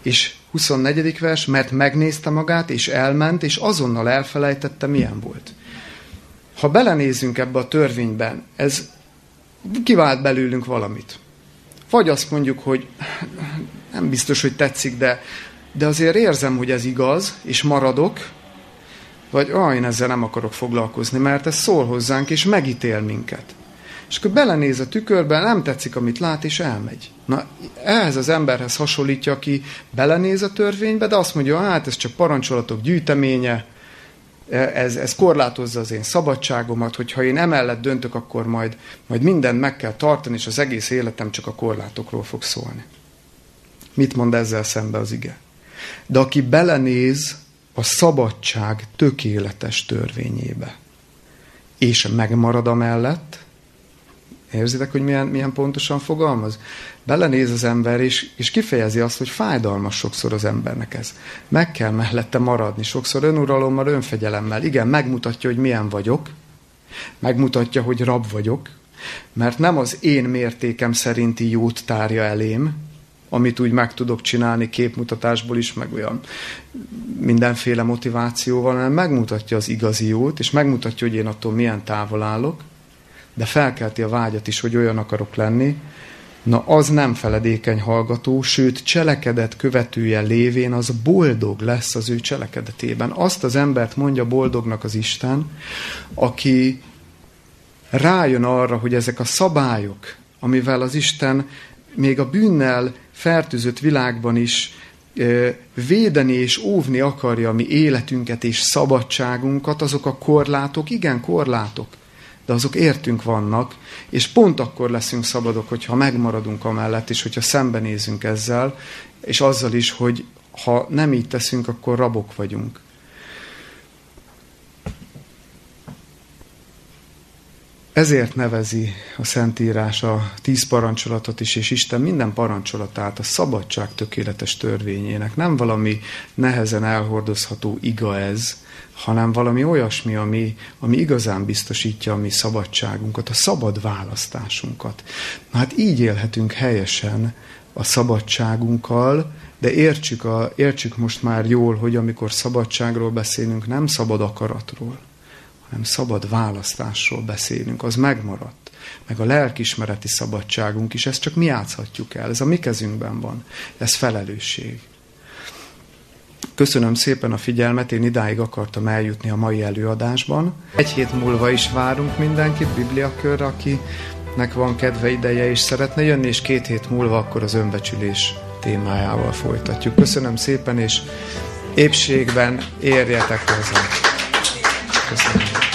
És 24. vers, mert megnézte magát, és elment, és azonnal elfelejtette, milyen volt. Ha belenézünk ebbe a törvényben, ez kivált belőlünk valamit. Vagy azt mondjuk, hogy nem biztos, hogy tetszik, de, de azért érzem, hogy ez igaz, és maradok, vagy ah, én ezzel nem akarok foglalkozni, mert ez szól hozzánk, és megítél minket. És akkor belenéz a tükörbe, nem tetszik, amit lát, és elmegy. Na, ehhez az emberhez hasonlítja, aki belenéz a törvénybe, de azt mondja, hát ez csak parancsolatok gyűjteménye, ez, ez korlátozza az én szabadságomat, hogyha én emellett döntök, akkor majd, majd mindent meg kell tartani, és az egész életem csak a korlátokról fog szólni. Mit mond ezzel szembe az ige? De aki belenéz a szabadság tökéletes törvényébe, és megmarad amellett, Érzitek, hogy milyen, milyen pontosan fogalmaz? Belenéz az ember, és, és kifejezi azt, hogy fájdalmas sokszor az embernek ez. Meg kell mellette maradni, sokszor önuralommal, önfegyelemmel. Igen, megmutatja, hogy milyen vagyok, megmutatja, hogy rab vagyok, mert nem az én mértékem szerinti jót tárja elém, amit úgy meg tudok csinálni képmutatásból is, meg olyan mindenféle motivációval, hanem megmutatja az igazi jót, és megmutatja, hogy én attól milyen távol állok, de felkelti a vágyat is, hogy olyan akarok lenni, na az nem feledékeny hallgató, sőt cselekedet követője lévén az boldog lesz az ő cselekedetében. Azt az embert mondja boldognak az Isten, aki rájön arra, hogy ezek a szabályok, amivel az Isten még a bűnnel fertőzött világban is védeni és óvni akarja mi életünket és szabadságunkat, azok a korlátok, igen, korlátok, de azok értünk vannak, és pont akkor leszünk szabadok, hogyha megmaradunk amellett, és hogyha szembenézünk ezzel, és azzal is, hogy ha nem így teszünk, akkor rabok vagyunk. Ezért nevezi a Szentírás a tíz parancsolatot is, és Isten minden parancsolatát a szabadság tökéletes törvényének. Nem valami nehezen elhordozható iga ez, hanem valami olyasmi, ami, ami igazán biztosítja a mi szabadságunkat, a szabad választásunkat. Na hát így élhetünk helyesen a szabadságunkkal, de értsük, a, értsük most már jól, hogy amikor szabadságról beszélünk, nem szabad akaratról, hanem szabad választásról beszélünk, az megmaradt. Meg a lelkismereti szabadságunk is, ezt csak mi játszhatjuk el, ez a mi kezünkben van, ez felelősség. Köszönöm szépen a figyelmet, én idáig akartam eljutni a mai előadásban. Egy hét múlva is várunk mindenkit Bibliakörre, akinek van kedve ideje és szeretne jönni, és két hét múlva akkor az önbecsülés témájával folytatjuk. Köszönöm szépen, és épségben érjetek hozzá. Köszönöm.